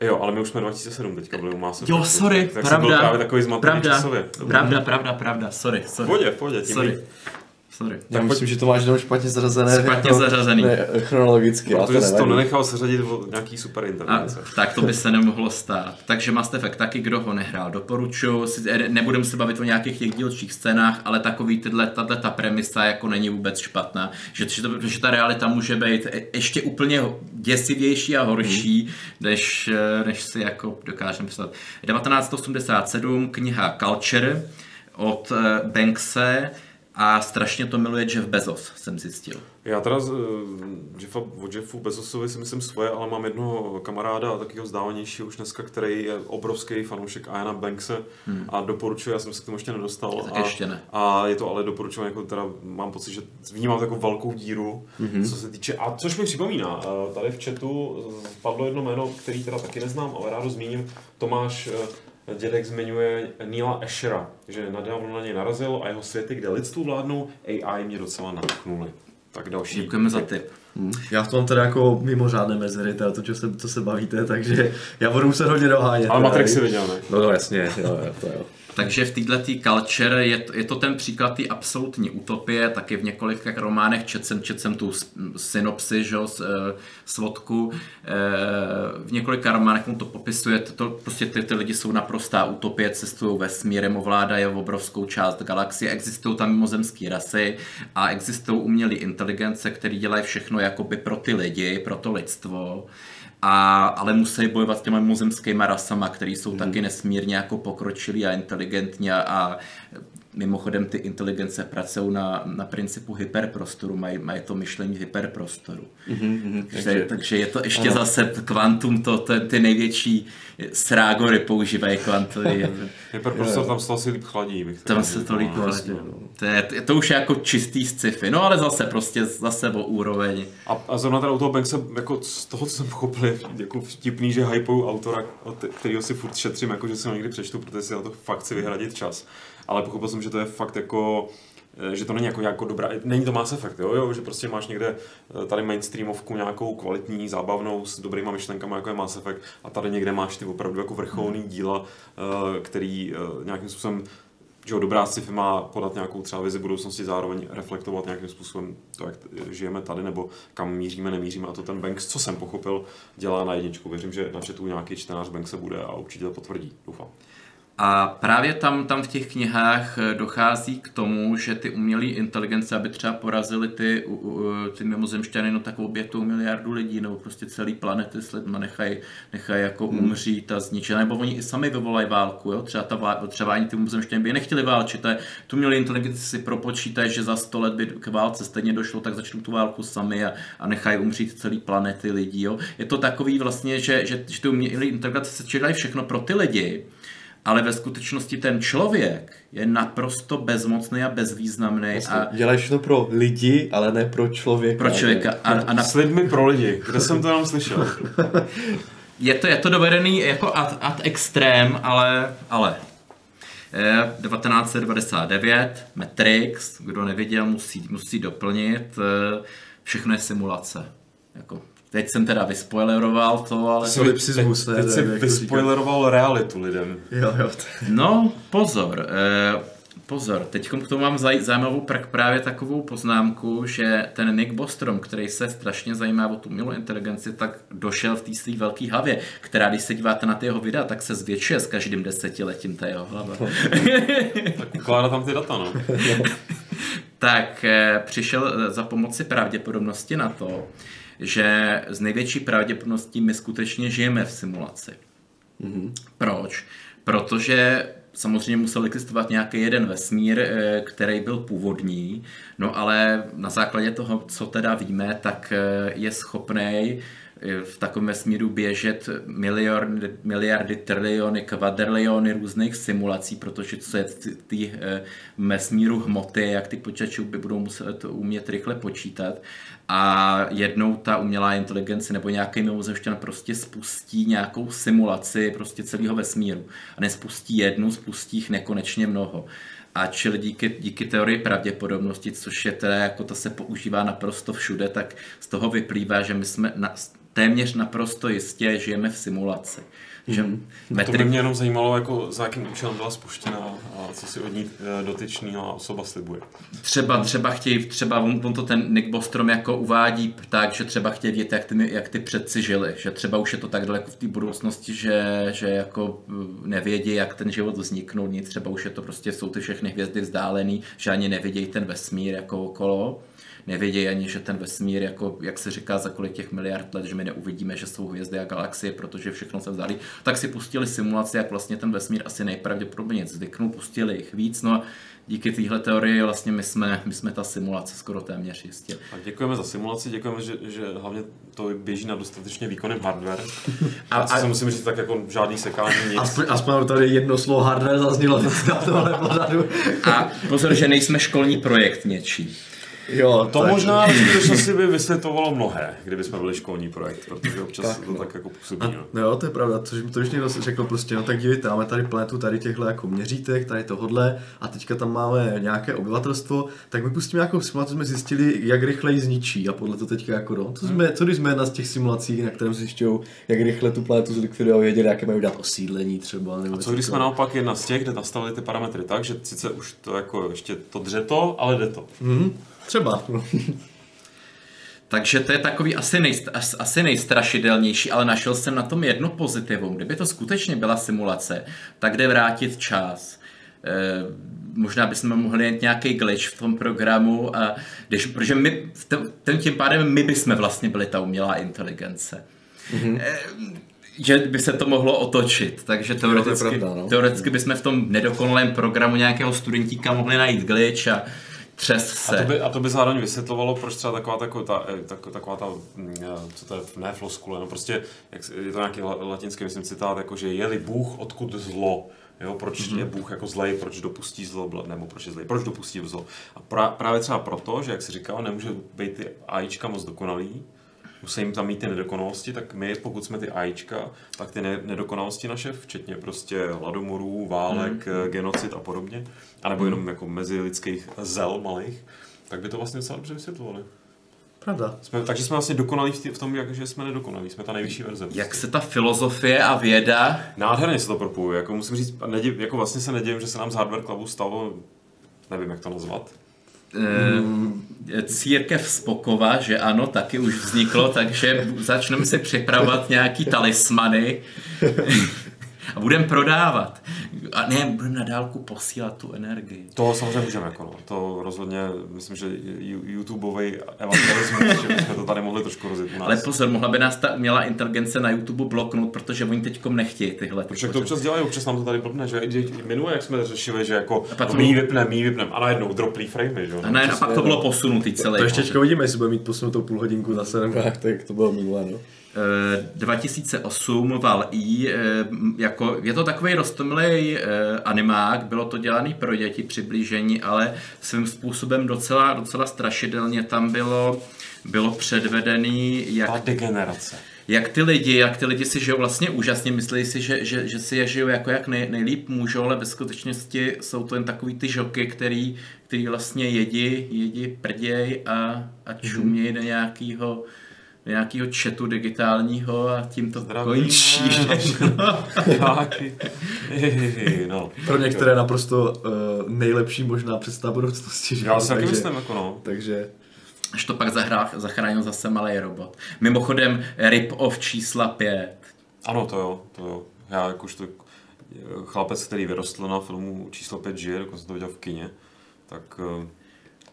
Jo, ale my už jsme 2007 teďka byli u Mass Jo, sorry, tak pravda. Byl právě takový pravda, časově. Pravda, pravda, pravda, sorry, sorry. V pohodě, v sorry. Sorry. Já tak myslím, že to máš jenom špatně zařazené. Špatně jako, zařazený. Ne, chronologicky. Protože jsi to nenechal seřadit o nějaký super intervence. tak to by se nemohlo stát. Takže Mass Effect taky, kdo ho nehrál, doporučuji. Nebudeme se bavit o nějakých těch dílčích scénách, ale takový tyhle, tato ta premisa jako není vůbec špatná. Že, že, to, že ta realita může být e- ještě úplně děsivější a horší, hmm. než, než si jako dokážeme představit. 1987, kniha Culture od eh, Bankse, a strašně to miluje Jeff Bezos, jsem zjistil. Já teda z, uh, Jeffa, o Jeffu Bezosovi si myslím svoje, ale mám jednoho kamaráda, takového vzdálenějšího už dneska, který je obrovský fanoušek Iana Bankse hmm. a doporučuje, já jsem se k tomu ještě nedostal. Tak a, ještě ne. a je to ale doporučované, jako teda mám pocit, že vnímám takovou velkou díru, mm-hmm. co se týče, a což mi připomíná, uh, tady v chatu padlo jedno jméno, který teda taky neznám, ale rád ho zmíním, Tomáš Dědek zmiňuje Neila Ashera, že nedávno na něj narazil a jeho světy, kde lidstvu vládnou, AI mě docela natchnuly. Tak další. Děkujeme za tip. Hmm. Já v tom teda jako mimořádné mezery, teda to, co se, co se bavíte, takže já budu muset hodně dohánět. Ale Matrix si viděl, ne? No, no jasně, jo, jo, to jo. Takže v této culture je, to, je to ten příklad té absolutní utopie, taky v několika románech čet jsem, čet jsem tu synopsi, že, svodku, v několika románech mu to popisuje, to, to prostě ty, ty lidi jsou naprostá utopie, cestují vesmírem, ovládají obrovskou část galaxie, existují tam mimozemské rasy a existují umělé inteligence, které dělají všechno jakoby pro ty lidi, pro to lidstvo a, ale musí bojovat s těma mimozemskými rasama, které jsou hmm. taky nesmírně jako pokročilí a inteligentní a, a Mimochodem ty inteligence pracují na, na principu hyperprostoru, mají, mají to myšlení hyperprostoru. Mm-hmm, takže, takže, takže je to ještě ano. zase kvantum, to, to, ty největší srágory používají kvantový. hyperprostor tam se asi líp chladí. Bych tam se to líp chladí. No. To, je, to už je jako čistý sci-fi, no ale zase prostě zase o úroveň. A, a zrovna teda u toho Bankse, jako z toho, co jsem pochopil, jako vtipný, že hypou autora, kterýho si furt šetřím, jako že si ho někdy přečtu, protože si na to fakt chci vyhradit čas ale pochopil jsem, že to je fakt jako eh, že to není jako, jako dobrá, není to Mass Effect, jo, jo, že prostě máš někde eh, tady mainstreamovku nějakou kvalitní, zábavnou, s dobrýma myšlenkami, jako je Mass Effect, a tady někde máš ty opravdu jako vrcholný hmm. díla, eh, který nějakým způsobem že jo, dobrá sci-fi má podat nějakou třeba vizi budoucnosti, zároveň reflektovat nějakým způsobem to, jak žijeme tady, nebo kam míříme, nemíříme. A to ten Banks, co jsem pochopil, dělá na jedničku. Věřím, že na chatu nějaký čtenář Banks se bude a určitě to potvrdí. Doufám. A právě tam, tam v těch knihách eh, dochází k tomu, že ty umělé inteligence, aby třeba porazili ty, ty mimozemšťany, no tak obětou miliardu lidí, nebo prostě celý planety s lidma nechají nechaj jako hmm. umřít a zničit, nebo oni i sami vyvolají válku, jo? třeba, ta třeba ani ty mimozemšťany by nechtěli válčit, a tu umělé inteligence si propočítají, že za sto let by k válce stejně došlo, tak začnou tu válku sami a, a nechají umřít celý planety lidí. Jo? Je to takový vlastně, že, že, že ty umělé inteligence se všechno pro ty lidi, ale ve skutečnosti ten člověk je naprosto bezmocný a bezvýznamný. Vlastně, a děláš to pro lidi, ale ne pro člověka. Pro člověka. A, a na... S lidmi pro lidi. Kde jsem to jenom slyšel? je, to, je to dovedený jako ad, ad extrém, ale, ale 1999, eh, Matrix, kdo neviděl, musí, musí doplnit, eh, všechno je simulace. Jako Teď jsem teda vyspoileroval to, ale... Solipsismus, teď, teď jsi vyspoileroval realitu lidem. Jo, jo. No, pozor. Eh, pozor, teď k tomu mám zaj- zajímavou prak právě takovou poznámku, že ten Nick Bostrom, který se strašně zajímá o tu milou inteligenci, tak došel v té své velké hlavě, která, když se díváte na ty jeho videa, tak se zvětšuje s každým desetiletím ta jeho hlava. tak ukládá tam ty data, no. tak eh, přišel eh, za pomoci pravděpodobnosti na to, že z největší pravděpodobností my skutečně žijeme v simulaci. Mm-hmm. Proč? Protože samozřejmě musel existovat nějaký jeden vesmír, eh, který byl původní, no ale na základě toho, co teda víme, tak eh, je schopný v takovém vesmíru běžet miliardy, miliardy triliony, kvadriliony různých simulací, protože co je ty eh, vesmíru hmoty, jak ty počítače by budou muset umět rychle počítat a jednou ta umělá inteligence nebo nějaký mimozemšťan prostě spustí nějakou simulaci prostě celého vesmíru. A nespustí jednu, spustí jich nekonečně mnoho. A čili díky, díky teorii pravděpodobnosti, což je teda jako to se používá naprosto všude, tak z toho vyplývá, že my jsme na, téměř naprosto jistě žijeme v simulaci. Že metri... To by mě jenom zajímalo, jako za jakým účelem byla spuštěna a co si od ní eh, dotyčný osoba slibuje. Třeba, třeba chtějí, třeba on, on to ten Nick Bostrom jako uvádí tak, že třeba chtějí vědět, jak ty, jak ty předci žili, že třeba už je to tak daleko v té budoucnosti, že, že jako eh, nevědí, jak ten život vzniknul, nic, třeba už je to prostě, jsou ty všechny hvězdy vzdálený, že ani nevidějí ten vesmír jako okolo nevědějí ani, že ten vesmír, jako, jak se říká, za kolik těch miliard let, že my neuvidíme, že jsou hvězdy a galaxie, protože všechno se vzdálí, tak si pustili simulaci, jak vlastně ten vesmír asi nejpravděpodobně zvyknul, pustili jich víc, no a díky téhle teorii vlastně my jsme, my jsme ta simulace skoro téměř jistě. A děkujeme za simulaci, děkujeme, že, že hlavně to běží na dostatečně výkonném hardware. A, a, a musím říct tak jako žádný sekání, nic. Aspoň, aspoň tady jedno slovo hardware zaznělo na tohle pořadu. A pozor, že nejsme školní projekt něčí. Jo, to tak. možná v skutečnosti by vysvětlovalo mnohé, kdyby jsme byli školní projekt, protože občas tak, to no. tak jako působí. A, no. jo, to je pravda, což mi to už někdo řekl prostě, no tak dívejte, máme tady planetu tady těchto jako měřítek, tady tohodle a teďka tam máme nějaké obyvatelstvo, tak my pustíme nějakou simulaci, jsme zjistili, jak rychle ji zničí a podle to teďka jako no, to jsme, co když jsme jedna z těch simulací, na kterém zjišťují, jak rychle tu planetu zlikvidují, věděli, jaké mají udělat osídlení třeba. Nebo a co když jsme naopak jedna z těch, kde nastavili ty parametry tak, že sice už to jako ještě to dře to, ale jde to. Mm-hmm. Třeba. Takže to je takový asi, nejst, asi nejstrašidelnější, ale našel jsem na tom jedno pozitivum. Kdyby to skutečně byla simulace, tak jde vrátit čas. E, možná bychom mohli jet nějaký glitch v tom programu, a když, protože my, ten, tím pádem my bychom vlastně byli ta umělá inteligence. Mm-hmm. E, že by se to mohlo otočit, takže teoreticky, no, pravda, no. teoreticky bychom v tom nedokonalém programu nějakého studentíka mohli najít glitch a Třes se. A to by, a to by zároveň vysvětlovalo, proč třeba taková, taková, ta, eh, tak, taková ta, mm, eh, co to je, ne floskule, no prostě, jak, je to nějaký latinský, myslím, citát, jako, že je-li Bůh, odkud zlo, Jo, proč mm-hmm. je Bůh jako zlej, proč dopustí zlo, nebo proč je zlej, proč dopustí zlo. A pra, právě třeba proto, že jak si říkal, nemůže být ty AIčka moc dokonalý, musí jim tam mít ty nedokonalosti, tak my, pokud jsme ty AIčka, tak ty nedokonalosti naše, včetně prostě hladomorů, válek, mm. genocid a podobně, anebo jenom mm. jako lidských zel malých, tak by to vlastně docela dobře vysvětlovali. Pravda. Jsme, takže jsme vlastně dokonalí v tom, jak, že jsme nedokonalí, jsme ta nejvyšší verze. Jak se ta filozofie a věda... Nádherně se to propojuje, jako musím říct, nediv, jako vlastně se nedivím, že se nám z Hardware Clubu stalo, nevím jak to nazvat, Eh, církev Spokova, že ano, taky už vzniklo, takže začneme si připravovat nějaký talismany a budeme prodávat. A ne, budeme na dálku posílat tu energii. To samozřejmě můžeme, jako no. To rozhodně, myslím, že YouTubeový evangelismus, že bychom to tady mohli trošku rozjet u nás. Ale pozor, mohla by nás ta umělá inteligence na YouTube bloknout, protože oni teďkom nechtějí tyhle. Proč to občas dělají, občas nám to tady blbne, že minule, jak jsme řešili, že jako a pak no, my vypneme, my vypneme a najednou droplý framey, že jo. A, ne, a pak to bylo posunutý celé. To ještě teďka uvidíme, jestli bude mít posunutou půl hodinku zase, nebo jak, tak to bylo minulé, no. 2008 Val E, jako, je to takový rostomilý eh, animák, bylo to dělaný pro děti přiblížení, ale svým způsobem docela, docela strašidelně tam bylo, bylo předvedený jak... Ta degenerace jak ty lidi, jak ty lidi si žijou vlastně úžasně, myslí si, že, že, že si je žijou jako jak nej, nejlíp můžou, ale ve skutečnosti jsou to jen takový ty žoky, který, který vlastně jedí, jedí prděj a, a čumějí do nějakého chatu digitálního a tím to Zdravíme. končí. no. Pro některé naprosto uh, nejlepší možná představa budoucnosti. Že? Já si taky myslím, jako no. Takže až to pak zahrál, zachránil zase malý robot. Mimochodem, rip of čísla 5. Ano, to jo, to jo. Já jakožto chlapec, který vyrostl na filmu číslo 5 žije, dokonce to viděl v kině, tak uh,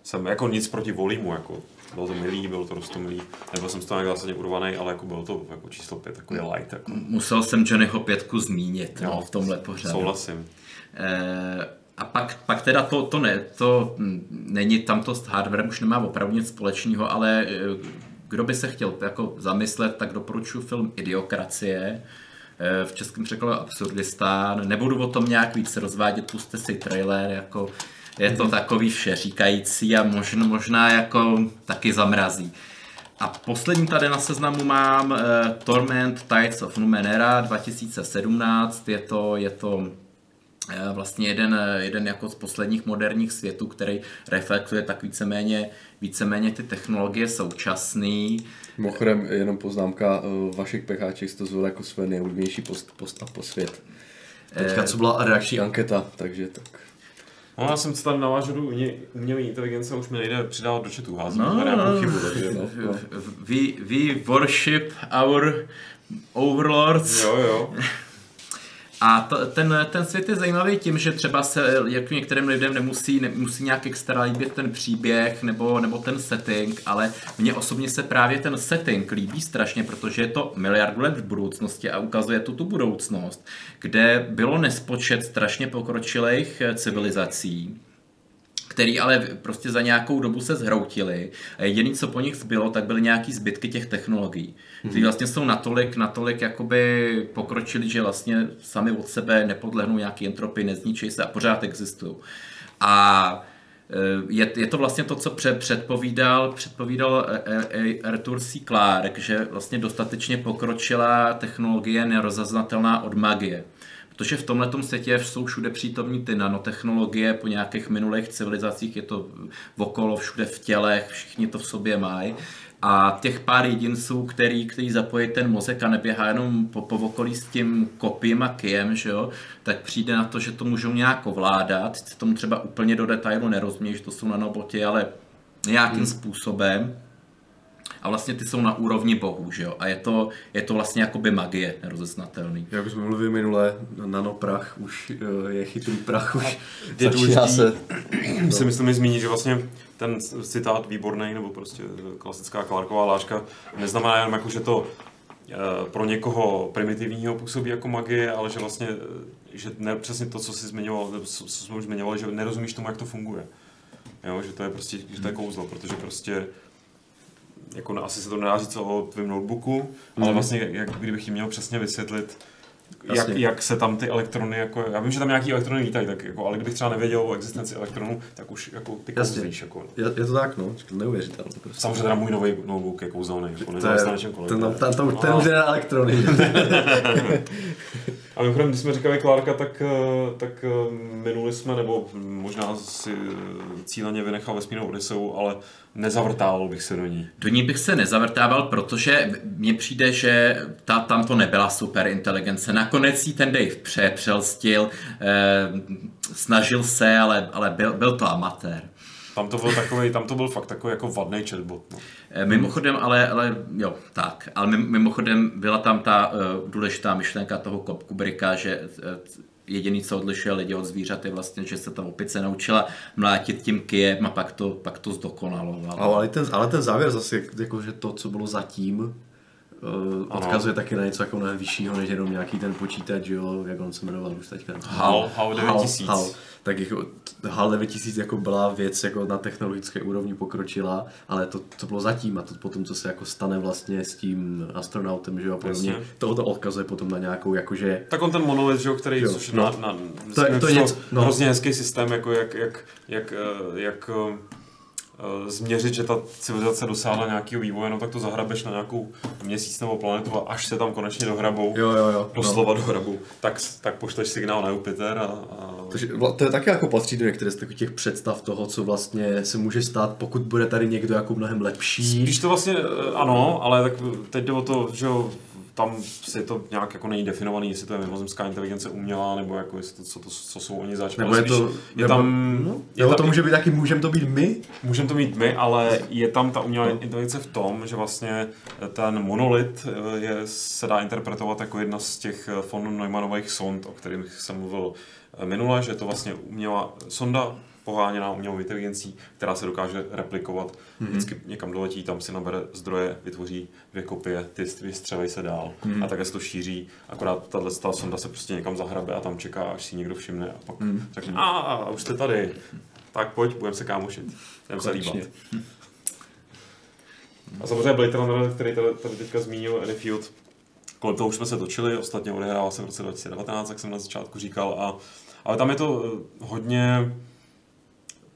jsem jako nic proti volímu, jako bylo to milý, bylo to rostomilý. Nebyl jsem z toho nějak zásadně urvaný, ale jako bylo to jako číslo pět, takový light. Jako. Musel jsem Johnnyho pětku zmínit jo, no, v tomhle pořadu. Souhlasím. E, a pak, pak teda to, to ne, to není, tam to s hardwarem už nemá opravdu nic společného, ale eh, kdo by se chtěl jako zamyslet, tak doporučuji film Idiokracie, eh, v českém překladu Absurdistán. Nebudu o tom nějak víc rozvádět, puste si trailer, jako je to takový všeříkající a možná, možná jako taky zamrazí. A poslední tady na seznamu mám uh, Torment Tides of Numenera 2017. Je to, je to uh, vlastně jeden, jeden jako z posledních moderních světů, který reflektuje tak víceméně, víceméně ty technologie současný. Mimochodem, jenom poznámka, uh, Vašek Pecháček to zvolil jako své nejoblíbenější post, postav po svět. Teďka co byla reakční anketa, takže tak. No, já jsem se tam navážu umělé inteligence, už mi nejde přidávat do chatu, házím no, nějakou chybu. Takže, no, no. We, we worship our overlords. Jo, jo. A to, ten, ten svět je zajímavý tím, že třeba se jak některým lidem nemusí, nemusí nějak extra líbit ten příběh nebo, nebo ten setting, ale mně osobně se právě ten setting líbí strašně, protože je to miliardu let v budoucnosti a ukazuje tu tu budoucnost, kde bylo nespočet strašně pokročilých civilizací, který ale prostě za nějakou dobu se zhroutili. A jediné, co po nich zbylo, tak byly nějaký zbytky těch technologií, které mhm. vlastně jsou natolik, natolik jakoby pokročili, že vlastně sami od sebe nepodlehnou nějaký entropy, nezničí se a pořád existují. A e, je, je to vlastně to, co před, předpovídal, předpovídal e, e, Arthur C. Clarke, že vlastně dostatečně pokročila technologie nerozaznatelná od magie. Protože v tomhle světě jsou všude přítomní ty nanotechnologie, po nějakých minulých civilizacích je to okolo, všude v tělech, všichni to v sobě mají. A těch pár jedinců, který, který zapojí ten mozek a neběhá jenom po, po okolí s tím kopím a kijem, že jo, tak přijde na to, že to můžou nějak ovládat. Sice tomu třeba úplně do detailu nerozumí, že to jsou nanoboti, ale nějakým hmm. způsobem a vlastně ty jsou na úrovni bohů, že jo? A je to, je to vlastně jakoby magie nerozeznatelný. Jak jsme mluvili minule, nanoprach už eh, je chytrý prach, už je začíná se... si myslím zmínit, že vlastně ten citát výborný, nebo prostě klasická Clarková láška, neznamená jenom jako, že to eh, pro někoho primitivního působí jako magie, ale že vlastně, eh, že ne přesně to, co jsi zmiňoval, co jsme už zmiňovali, že nerozumíš tomu, jak to funguje. Jo, že to je prostě, že to je kouzlo, protože prostě jako na, asi se to nedá říct o tvém notebooku, mm. ale mhm. vlastně jak kdybych jim měl přesně vysvětlit, jak, jak, se tam ty elektrony, jako, já vím, že tam nějaký elektrony lítají, tak jako, ale kdybych třeba nevěděl o existenci elektronů, tak už jako ty kouzlíš. Jako. Je, je, to tak, no, neuvěřitelné. Prostě. Samozřejmě teda můj nový notebook je kouzelný, jako to je, na čemkoliv. Ten, ten, ten, ten, ten už je na elektrony. A mimochodem, když jsme říkali Klárka, tak, eh, tak eh, minuli jsme, nebo možná si eh, cíleně vynechal vesmírnou Odiseu, ale nezavrtával bych se do ní. Do ní bych se nezavrtával, protože mně přijde, že ta, tam to nebyla super inteligence. Nakonec jí ten Dave přepřelstil, eh, snažil se, ale, ale byl, byl to amatér. Tam to byl takový, tam to byl fakt takový jako vadný chatbot. No. Mimochodem, ale, ale jo, tak, ale mimochodem byla tam ta uh, důležitá myšlenka toho Kubricka, že uh, jediný, co odlišuje lidi od zvířat, je vlastně, že se ta opice naučila mlátit tím kijem a pak to, pak to zdokonalovala. Ale ten, ale ten závěr zase, jako, že to, co bylo zatím, uh, odkazuje taky na něco jako mnohem vyššího, než jenom nějaký ten počítač, jo, jak on se jmenoval už teďka. HAL, HAL 9000. HAL, tak jako HAL 9000 jako byla věc jako na technologické úrovni pokročila, ale to, to bylo zatím a to potom, co se jako stane vlastně s tím astronautem, že jo, a podobně, tohoto odkazuje potom na nějakou jakože... Tak on ten monolit, že jo, který, jo, což no, na, na, to, je, to je něco, no. hrozně hezký systém, jako jak, jak, jak, jak, jak Eh, změřit, že ta civilizace dosáhla nějakého vývoje, no tak to zahrabeš na nějakou měsíc nebo planetu a až se tam konečně dohrabou, jo, jo, jo. doslova no. dohrabou, tak, tak pošleš signál na Jupiter a, a... Takže to je taky jako patří do některých z těch představ toho, co vlastně se může stát, pokud bude tady někdo jako mnohem lepší. Spíš to vlastně, eh, ano, ale tak teď jde o to, že jo, tam si to nějak jako není definovaný, jestli to je mimozemská inteligence umělá, nebo jako jestli to, co, to, co jsou oni zač. Nebo je to, je nebo, tam, no, je tam, to může být taky, můžeme to být my? Můžeme to být my, ale je tam ta umělá inteligence v tom, že vlastně ten monolit eh, je, se dá interpretovat jako jedna z těch eh, von Neumannových sond, o kterých jsem mluvil eh, minule, že je to vlastně umělá sonda, poháněná umělou inteligencí, která se dokáže replikovat. Mm-hmm. Vždycky někam doletí, tam si nabere zdroje, vytvoří dvě kopie, ty vystřelej se dál mm-hmm. a takhle se to šíří. Akorát tahle ta sonda se prostě někam zahrabe a tam čeká, až si někdo všimne a pak mm-hmm. řekne, a, a už jste tady, tak pojď, budeme se kámošit, budeme se líbat. A samozřejmě Blade Runner, který tady, tady teďka zmínil, Eddie Field, kolem toho už jsme se točili, ostatně odehrával se v roce 2019, jak jsem na začátku říkal, a, ale tam je to eh,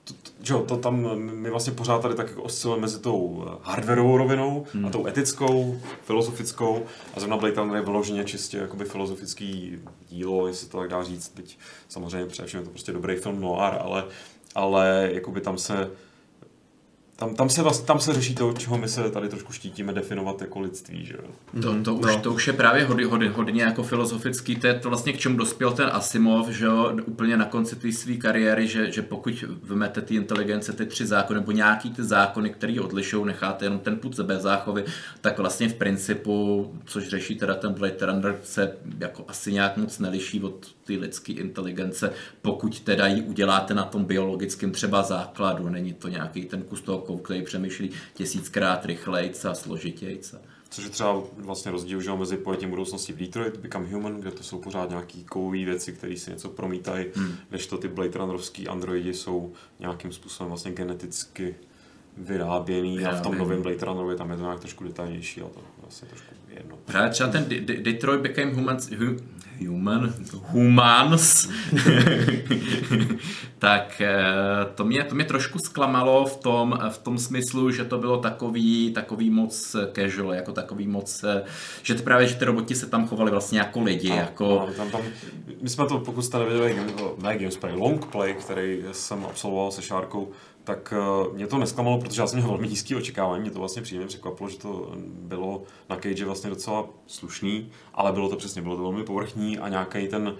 hodně že jo, to tam my vlastně pořád tady tak jako oscilujeme mezi tou eh, hardwareovou rovinou hmm. a tou etickou, filozofickou a zrovna Blade Runner je vyloženě čistě jakoby filozofický dílo, jestli to tak dá říct, teď samozřejmě především je to prostě dobrý film noir, ale, ale jakoby tam se tam, tam, se vlastně, tam se řeší to, čeho my se tady trošku štítíme definovat jako lidství, že jo? To, to, už, No. to už je právě hodně, hodně, hodně jako filozofický, to je to vlastně k čemu dospěl ten Asimov, že jo, úplně na konci té své kariéry, že, že pokud vymete ty inteligence, ty tři zákony, nebo nějaký ty zákony, který odlišou, necháte jenom ten put sebezáchovy, tak vlastně v principu, což řeší teda ten Blade Runner, se jako asi nějak moc neliší od té lidské inteligence, pokud teda ji uděláte na tom biologickém třeba základu, není to nějaký ten kus toho kou, který přemýšlí tisíckrát rychlejc a složitějc. Což je třeba vlastně rozdíl že mezi pojetím budoucnosti v Detroit, Become Human, kde to jsou pořád nějaký kovové věci, které si něco promítají, hmm. než to ty Blade Runnerovský androidi jsou nějakým způsobem vlastně geneticky vyráběný a v tom novém Blade Runnerovi tam je to nějak trošku detailnější, ale to vlastně trošku jedno. Právě třeba ten De- De- Detroit Became Humans, hu, Human, Humans, tak eh, to mě, to mě trošku zklamalo v tom, v tom smyslu, že to bylo takový, takový moc casual, jako takový moc, eh, že to právě, že ty roboti se tam chovali vlastně jako lidi, jako... Ano, tam, tam, my jsme to, pokud jste neviděli, ne Gamesplay, Longplay, který jsem absolvoval se Šárkou, tak eh, mě to nesklamalo, protože já jsem měl velmi nízký očekávání, mě to vlastně příjemně překvapilo, že to bylo na Cage vlastně docela slušný, ale bylo to přesně, bylo to velmi povrchní a nějaký ten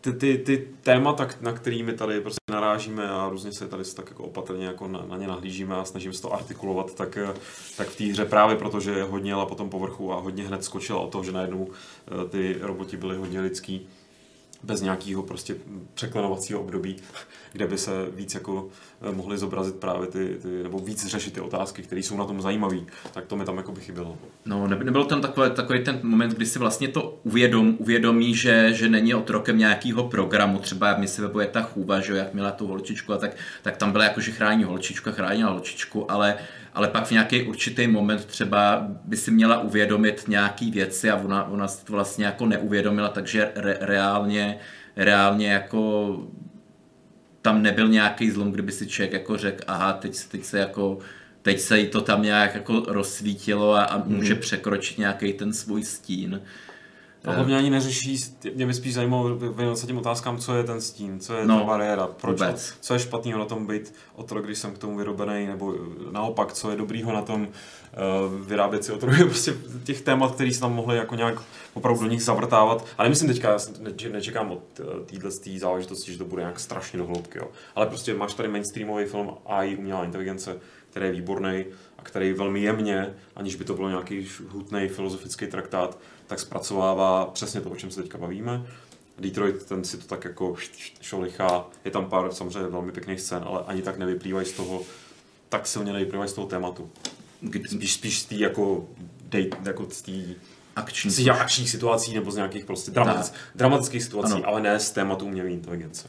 ty, ty, ty témata, na kterými tady prostě narážíme a různě se tady tak jako opatrně jako na, na ně nahlížíme a snažíme se to artikulovat, tak, eh, tak v té hře právě protože hodně jela po tom povrchu a hodně hned skočila o to, že najednou eh, ty roboti byly hodně lidský, bez nějakého prostě překlenovacího období, kde by se víc jako eh, mohly zobrazit právě ty, ty nebo víc řešit ty otázky, které jsou na tom zajímavé, tak to mi tam jako by chybělo. No, neby- nebyl tam takový, takový ten moment, kdy si vlastně to uvědom, uvědomí, že, že není otrokem nějakého programu. Třeba mi si webuje ta chůva, že jo, jak měla tu holčičku, a tak, tak tam byla jako, že chrání holčičku a chránila holčičku, ale, ale pak v nějaký určitý moment třeba by si měla uvědomit nějaký věci a ona, ona si to vlastně jako neuvědomila, takže re, reálně, reálně jako tam nebyl nějaký zlom, kdyby si člověk jako řekl, aha, teď, teď se jako teď se jí to tam nějak jako rozsvítilo a, a může překročit nějaký ten svůj stín. A hlavně ani neřeší, mě by spíš zajímalo věnovat se těm otázkám, co je ten stín, co je No, ta bariéra, proč, vůbec. co je špatného na tom být otrok, když jsem k tomu vyrobený, nebo naopak, co je dobrýho na tom uh, vyrábět si otroky, prostě těch témat, které se tam mohly jako nějak opravdu do nich zavrtávat. Ale myslím teďka, já nečekám od eh, téhle tý záležitosti, že to bude nějak strašně do hloubky, jo. Ale prostě máš tady mainstreamový film AI, umělá inteligence, který je výborný a který velmi jemně, aniž by to bylo nějaký hutný filozofický traktát, tak zpracovává přesně to, o čem se teďka bavíme. Detroit, ten si to tak jako šolichá, je tam pár samozřejmě velmi pěkných scén, ale ani tak nevyplývají z toho, tak silně nevyplývají z toho tématu. Spíš, spíš z té jako, dej, jako z té akční. z těch akčních situací nebo z nějakých prostě dramatic, dramatických situací, Ano. ale ne z tématu umělé inteligence.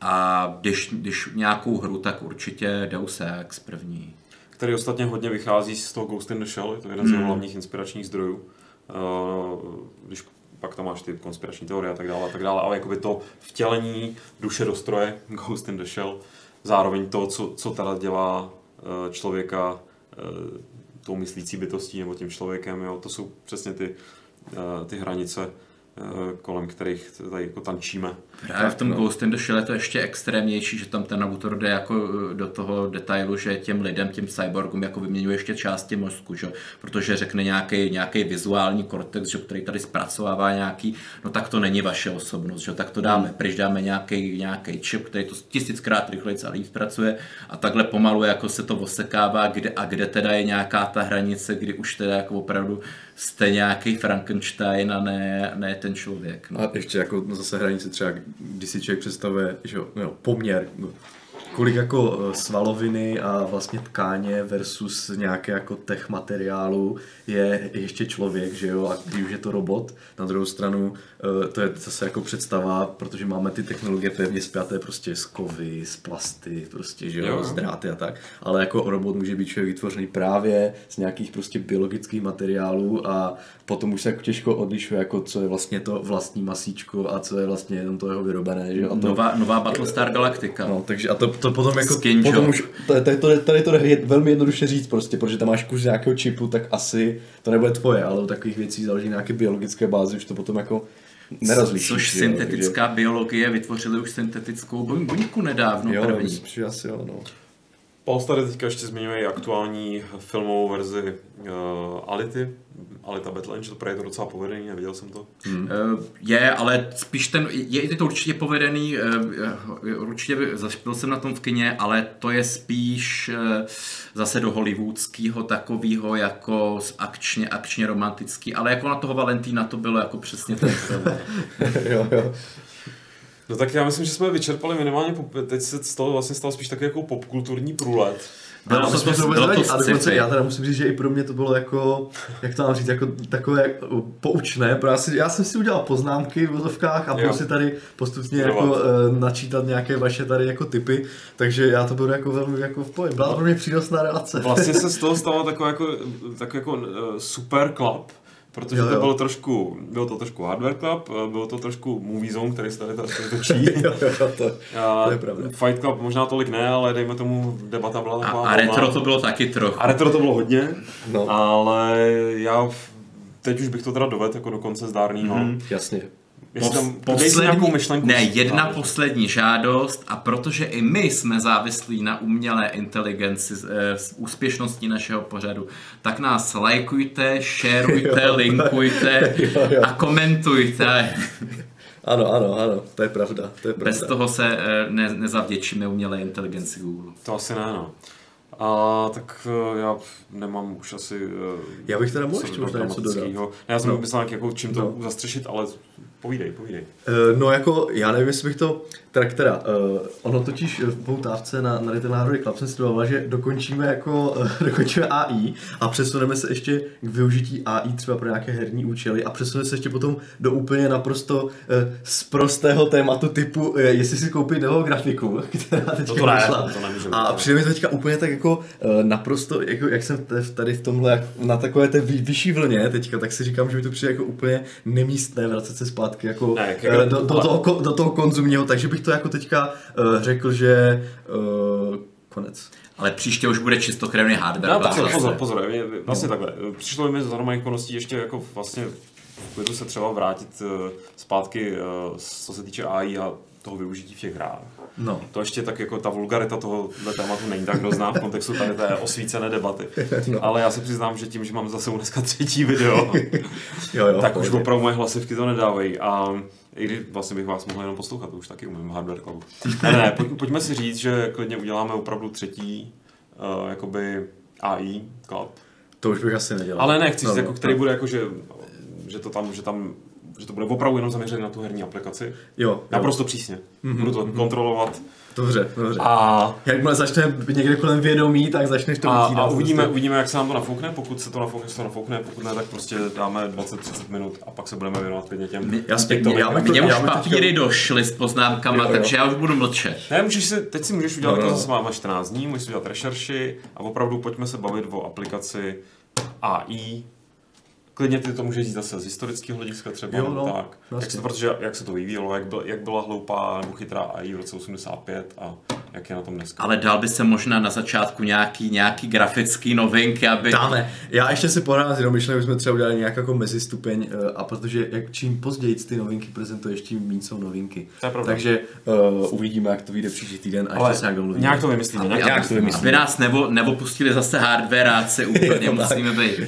A když, když nějakou hru, tak určitě Deus Ex první. který ostatně hodně vychází z toho Ghost in the Shell, je to jeden z jeho hlavních inspiračních zdrojů. Uh, když pak tam máš ty konspirační teorie a tak dále, a tak dále, ale jakoby to vtělení duše do stroje, Ghost in the Shell, zároveň to, co, co teda dělá uh, člověka uh, tou myslící bytostí nebo tím člověkem, jo, to jsou přesně ty, ty hranice, kolem kterých tady jako tančíme. Právě v tom no. Ghost in the Shell je to ještě extrémnější, že tam ten autor jde jako eh, do toho detailu, že těm lidem, těm cyborgům jako vyměňuje ještě části mozku, že? protože řekne nějaký, nějaký vizuální kortex, že? který tady zpracovává nějaký, no tak to není vaše osobnost, že? tak to dáme pryč, dáme nějaký, nějaký čip, který to tisíckrát rychleji celý zpracuje a takhle pomalu jako se to osekává, kde, a kde teda je nějaká ta hranice, kdy už teda jako opravdu jste nějaký Frankenstein a ne, ne ten člověk. No. A ještě jako no zase hranice třeba, když si člověk představuje, že jo, no, poměr, no, kolik jako eh, svaloviny a vlastně tkáně versus nějaké jako tech materiálu je ještě člověk, že jo, a když už je to robot, na druhou stranu eh, to je zase jako představa, protože máme ty technologie pevně spjaté prostě z kovy, z plasty, prostě, že Jo, jo. z dráty a tak, ale jako robot může být člověk vytvořený právě z nějakých prostě biologických materiálů a potom už se jako těžko odlišuje, jako co je vlastně to vlastní masíčko a co je vlastně jenom to jeho vyrobené, že. A to, Nová, nová Battlestar Galactica. No, takže a to, to potom jako, Skin potom už, to, tady, to, tady to jde velmi jednoduše říct prostě, protože tam máš kus nějakého čipu, tak asi to nebude tvoje, ale u takových věcí záleží na nějaké biologické bázi, už to potom jako nerozlišíš. Což že jo, syntetická biologie vytvořili už syntetickou buň- buňku nedávno takže, jo, první. myslím, že asi jo, no. Paul tady teďka ještě zmiňuje aktuální filmovou verzi uh, Ality, Alita Battle Angel, protože je to docela povedený, neviděl jsem to. Hmm. Je, ale spíš ten, je, je to určitě povedený, eh, určitě byl jsem na tom v kině, ale to je spíš zase do hollywoodského takového jako akčně, akčně romantický, ale jako na toho Valentína to bylo jako přesně ten film. jo, jo. No tak já myslím, že jsme vyčerpali minimálně, teď se stalo vlastně stalo spíš taky jako popkulturní průlet. Bylo to, to, to, bylo to a dokonce já teda musím říct, že i pro mě to bylo jako, jak to mám říct, jako takové poučné, protože já, si, já jsem si udělal poznámky v vozovkách a budu si tady postupně jako uh, načítat nějaké vaše tady jako typy, takže já to budu jako velmi jako v pohodě. Byla pro mě přínosná relace. Vlastně se z toho stalo takový jako, takový jako uh, super club, protože jo, jo. to bylo trošku, bylo to trošku Hardware Club, eh, bylo to trošku Movie Zone, který se tady tady točí. jo, jo, to, a to je pravda. Fight Club možná tolik ne, ale dejme tomu debata byla taková. A, a retro to bylo taky trochu. A retro to bylo hodně, no. ale já teď už bych to teda dovedl jako do konce zdárného. Mm-hmm. Jasně. Jestli tam poslední, myšlenku, ne, jedna žádost. poslední žádost a protože i my jsme závislí na umělé inteligenci, e, úspěšnosti našeho pořadu, tak nás lajkujte, šerujte, linkujte a komentujte. Ano, ano, ano, to je pravda. To je pravda. Bez toho se e, ne, nezavděčíme umělé inteligenci Google. To asi ne, no. A tak eh, já nemám už asi... Já bych teda mohl ještě možná něco dodat. Já jsem no. myslel, jako čím to no. zastřešit, ale Povídej, povídej. Uh, no jako, já nevím, jestli bych to, tak teda, uh, ono totiž v poutávce na, na Little Národě Club jsem si že dokončíme jako, uh, dokončíme AI a přesuneme se ještě k využití AI třeba pro nějaké herní účely a přesuneme se ještě potom do úplně naprosto uh, z prostého tématu typu, uh, jestli si koupit novou grafiku, která teďka to, to ne, to nemůžeme. A přijde mi to teďka úplně tak jako uh, naprosto, jako, jak jsem tady v tomhle, na takové té vyšší vlně teďka, tak si říkám, že mi to přijde jako úplně nemístné vracet se zpátky jako, ne, jako do, do, toho, do toho konzumního, takže bych to jako teďka uh, řekl, že uh, konec. Ale příště už bude čistokrevný hardware. No, pozor, pozor, pozor, vlastně no. takhle. Přišlo mi za normálních okolností ještě jako vlastně v se třeba vrátit zpátky, co se týče AI a toho využití v těch hrách. No. To ještě tak jako ta vulgarita toho tématu není tak hrozná v kontextu tady té osvícené debaty. No. Ale já se přiznám, že tím, že mám zase dneska třetí video, jo, jo, tak už opravdu moje hlasivky to nedávají. A i když vlastně bych vás mohl jenom poslouchat, už taky umím hardware klubu. Ne, ne, pojď, pojďme si říct, že klidně uděláme opravdu třetí uh, jakoby AI club. To už bych asi nedělal. Ale ne, chci no, říct, jako, který no. bude jako, že, že to tam, že tam že to bude opravdu jenom zaměřené na tu herní aplikaci. Jo. Naprosto přísně. Mm-hmm. Budu to kontrolovat. Dobře, dobře. A jakmile začne někde kolem vědomí, tak začneš to a, a uvidíme, prostě. uvidíme, jak se nám to nafoukne. Pokud se to nafoukne, se to nafoukne. Pokud ne, tak prostě dáme 20-30 minut a pak se budeme věnovat klidně těm. My, jasně, mě, já bych to, už papíry došly s poznámkama, jo, jo. takže já už budu mlčet. Ne, můžeš se, teď si můžeš udělat, no, no. zase máme 14 dní, můžeš udělat rešerši a opravdu pojďme se bavit o aplikaci AI, Klidně ty to můžeš říct zase z historického hlediska třeba, jo, no, tak. Jak se to, protože jak se to vyvíjelo, jak, byl, jak byla hloupá nebo chytrá AI v roce 85 a jak je na tom dneska. Ale dal by se možná na začátku nějaký, nějaký grafický novinky, aby... Dáme. Já ještě si pohrám s jenom myšlenkou, jsme třeba udělali nějak jako mezistupeň eh, a protože jak čím později ty novinky prezentuješ, tím méně jsou novinky. To je Takže uh, uvidíme, jak to vyjde příští týden a ještě se nějak domluvíme. Nějak to vymyslíme. Nějak, nějak to vymyslíme. Aby nás nebo, nebo pustili zase hardwareáci úplně, musíme být.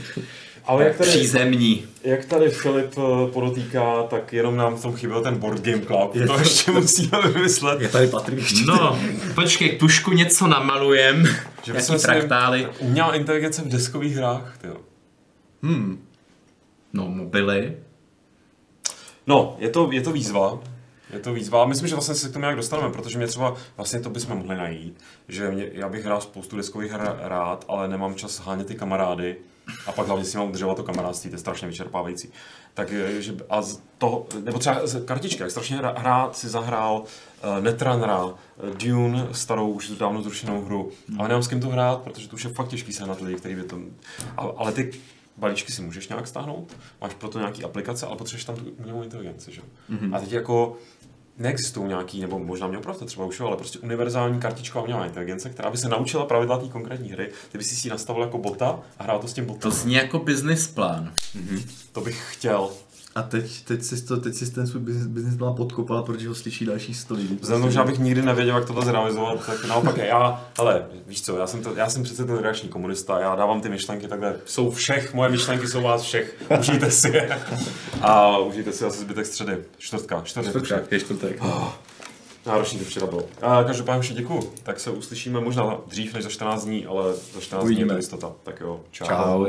Ale jak tady, přízemní. Jak tady Filip eh, podotýká, tak jenom nám v tom chyběl ten Board Game Club. Je to ještě musíme vymyslet. Je tady Patrik. No, počkej, tušku něco namalujem. Že Jaký fraktály. Umělá inteligence v deskových hrách, tyjo. Hmm. No, mobily. No, je to, je to výzva. Je to výzva. Myslím, že vlastně se k tomu nějak dostaneme, protože mě třeba vlastně to bychom mohli najít, že mě, já bych hrál spoustu deskových her rád, ale nemám čas hánět ty kamarády a pak hlavně si mám udržovat to kamarádství, to je strašně vyčerpávající. Tak, že, a z toho, nebo třeba z kartičky, jak strašně hrát si zahrál uh, Netrunnera, uh, Dune, starou už dávno zrušenou hru, hmm. ale nemám s kým to hrát, protože to už je fakt těžký se na lidi, který by to... Ale, ale ty balíčky si můžeš nějak stáhnout, máš pro to nějaký aplikace, ale potřebuješ tam tu umělou inteligenci, že? Mm-hmm. A teď jako neexistují nějaký, nebo možná mě opravdu třeba už, ale prostě univerzální kartičková umělá inteligence, která by se naučila pravidla té konkrétní hry, ty by si ji nastavil jako bota a hrál to s tím botem. To zní jako business plán. Mm-hmm. To bych chtěl. A teď, teď, si to, teď si ten svůj business, business byla podkopala, protože ho slyší další 100 lidí. Vzhledem, že abych nikdy nevěděl, jak tohle zrealizovat, tak naopak já, ale víš co, já jsem, to, já jsem přece ten reakční komunista, já dávám ty myšlenky takhle, jsou všech, moje myšlenky jsou vás všech, užijte si je. A užijte si asi zbytek středy, čtvrtka, čtvrtek. Čtvrtka, je čtvrtek. Oh, náročný to včera bylo. A každopádně už děkuju, tak se uslyšíme možná dřív než za 14 dní, ale za 14 dní je to jistota. Tak jo, čau. Čau.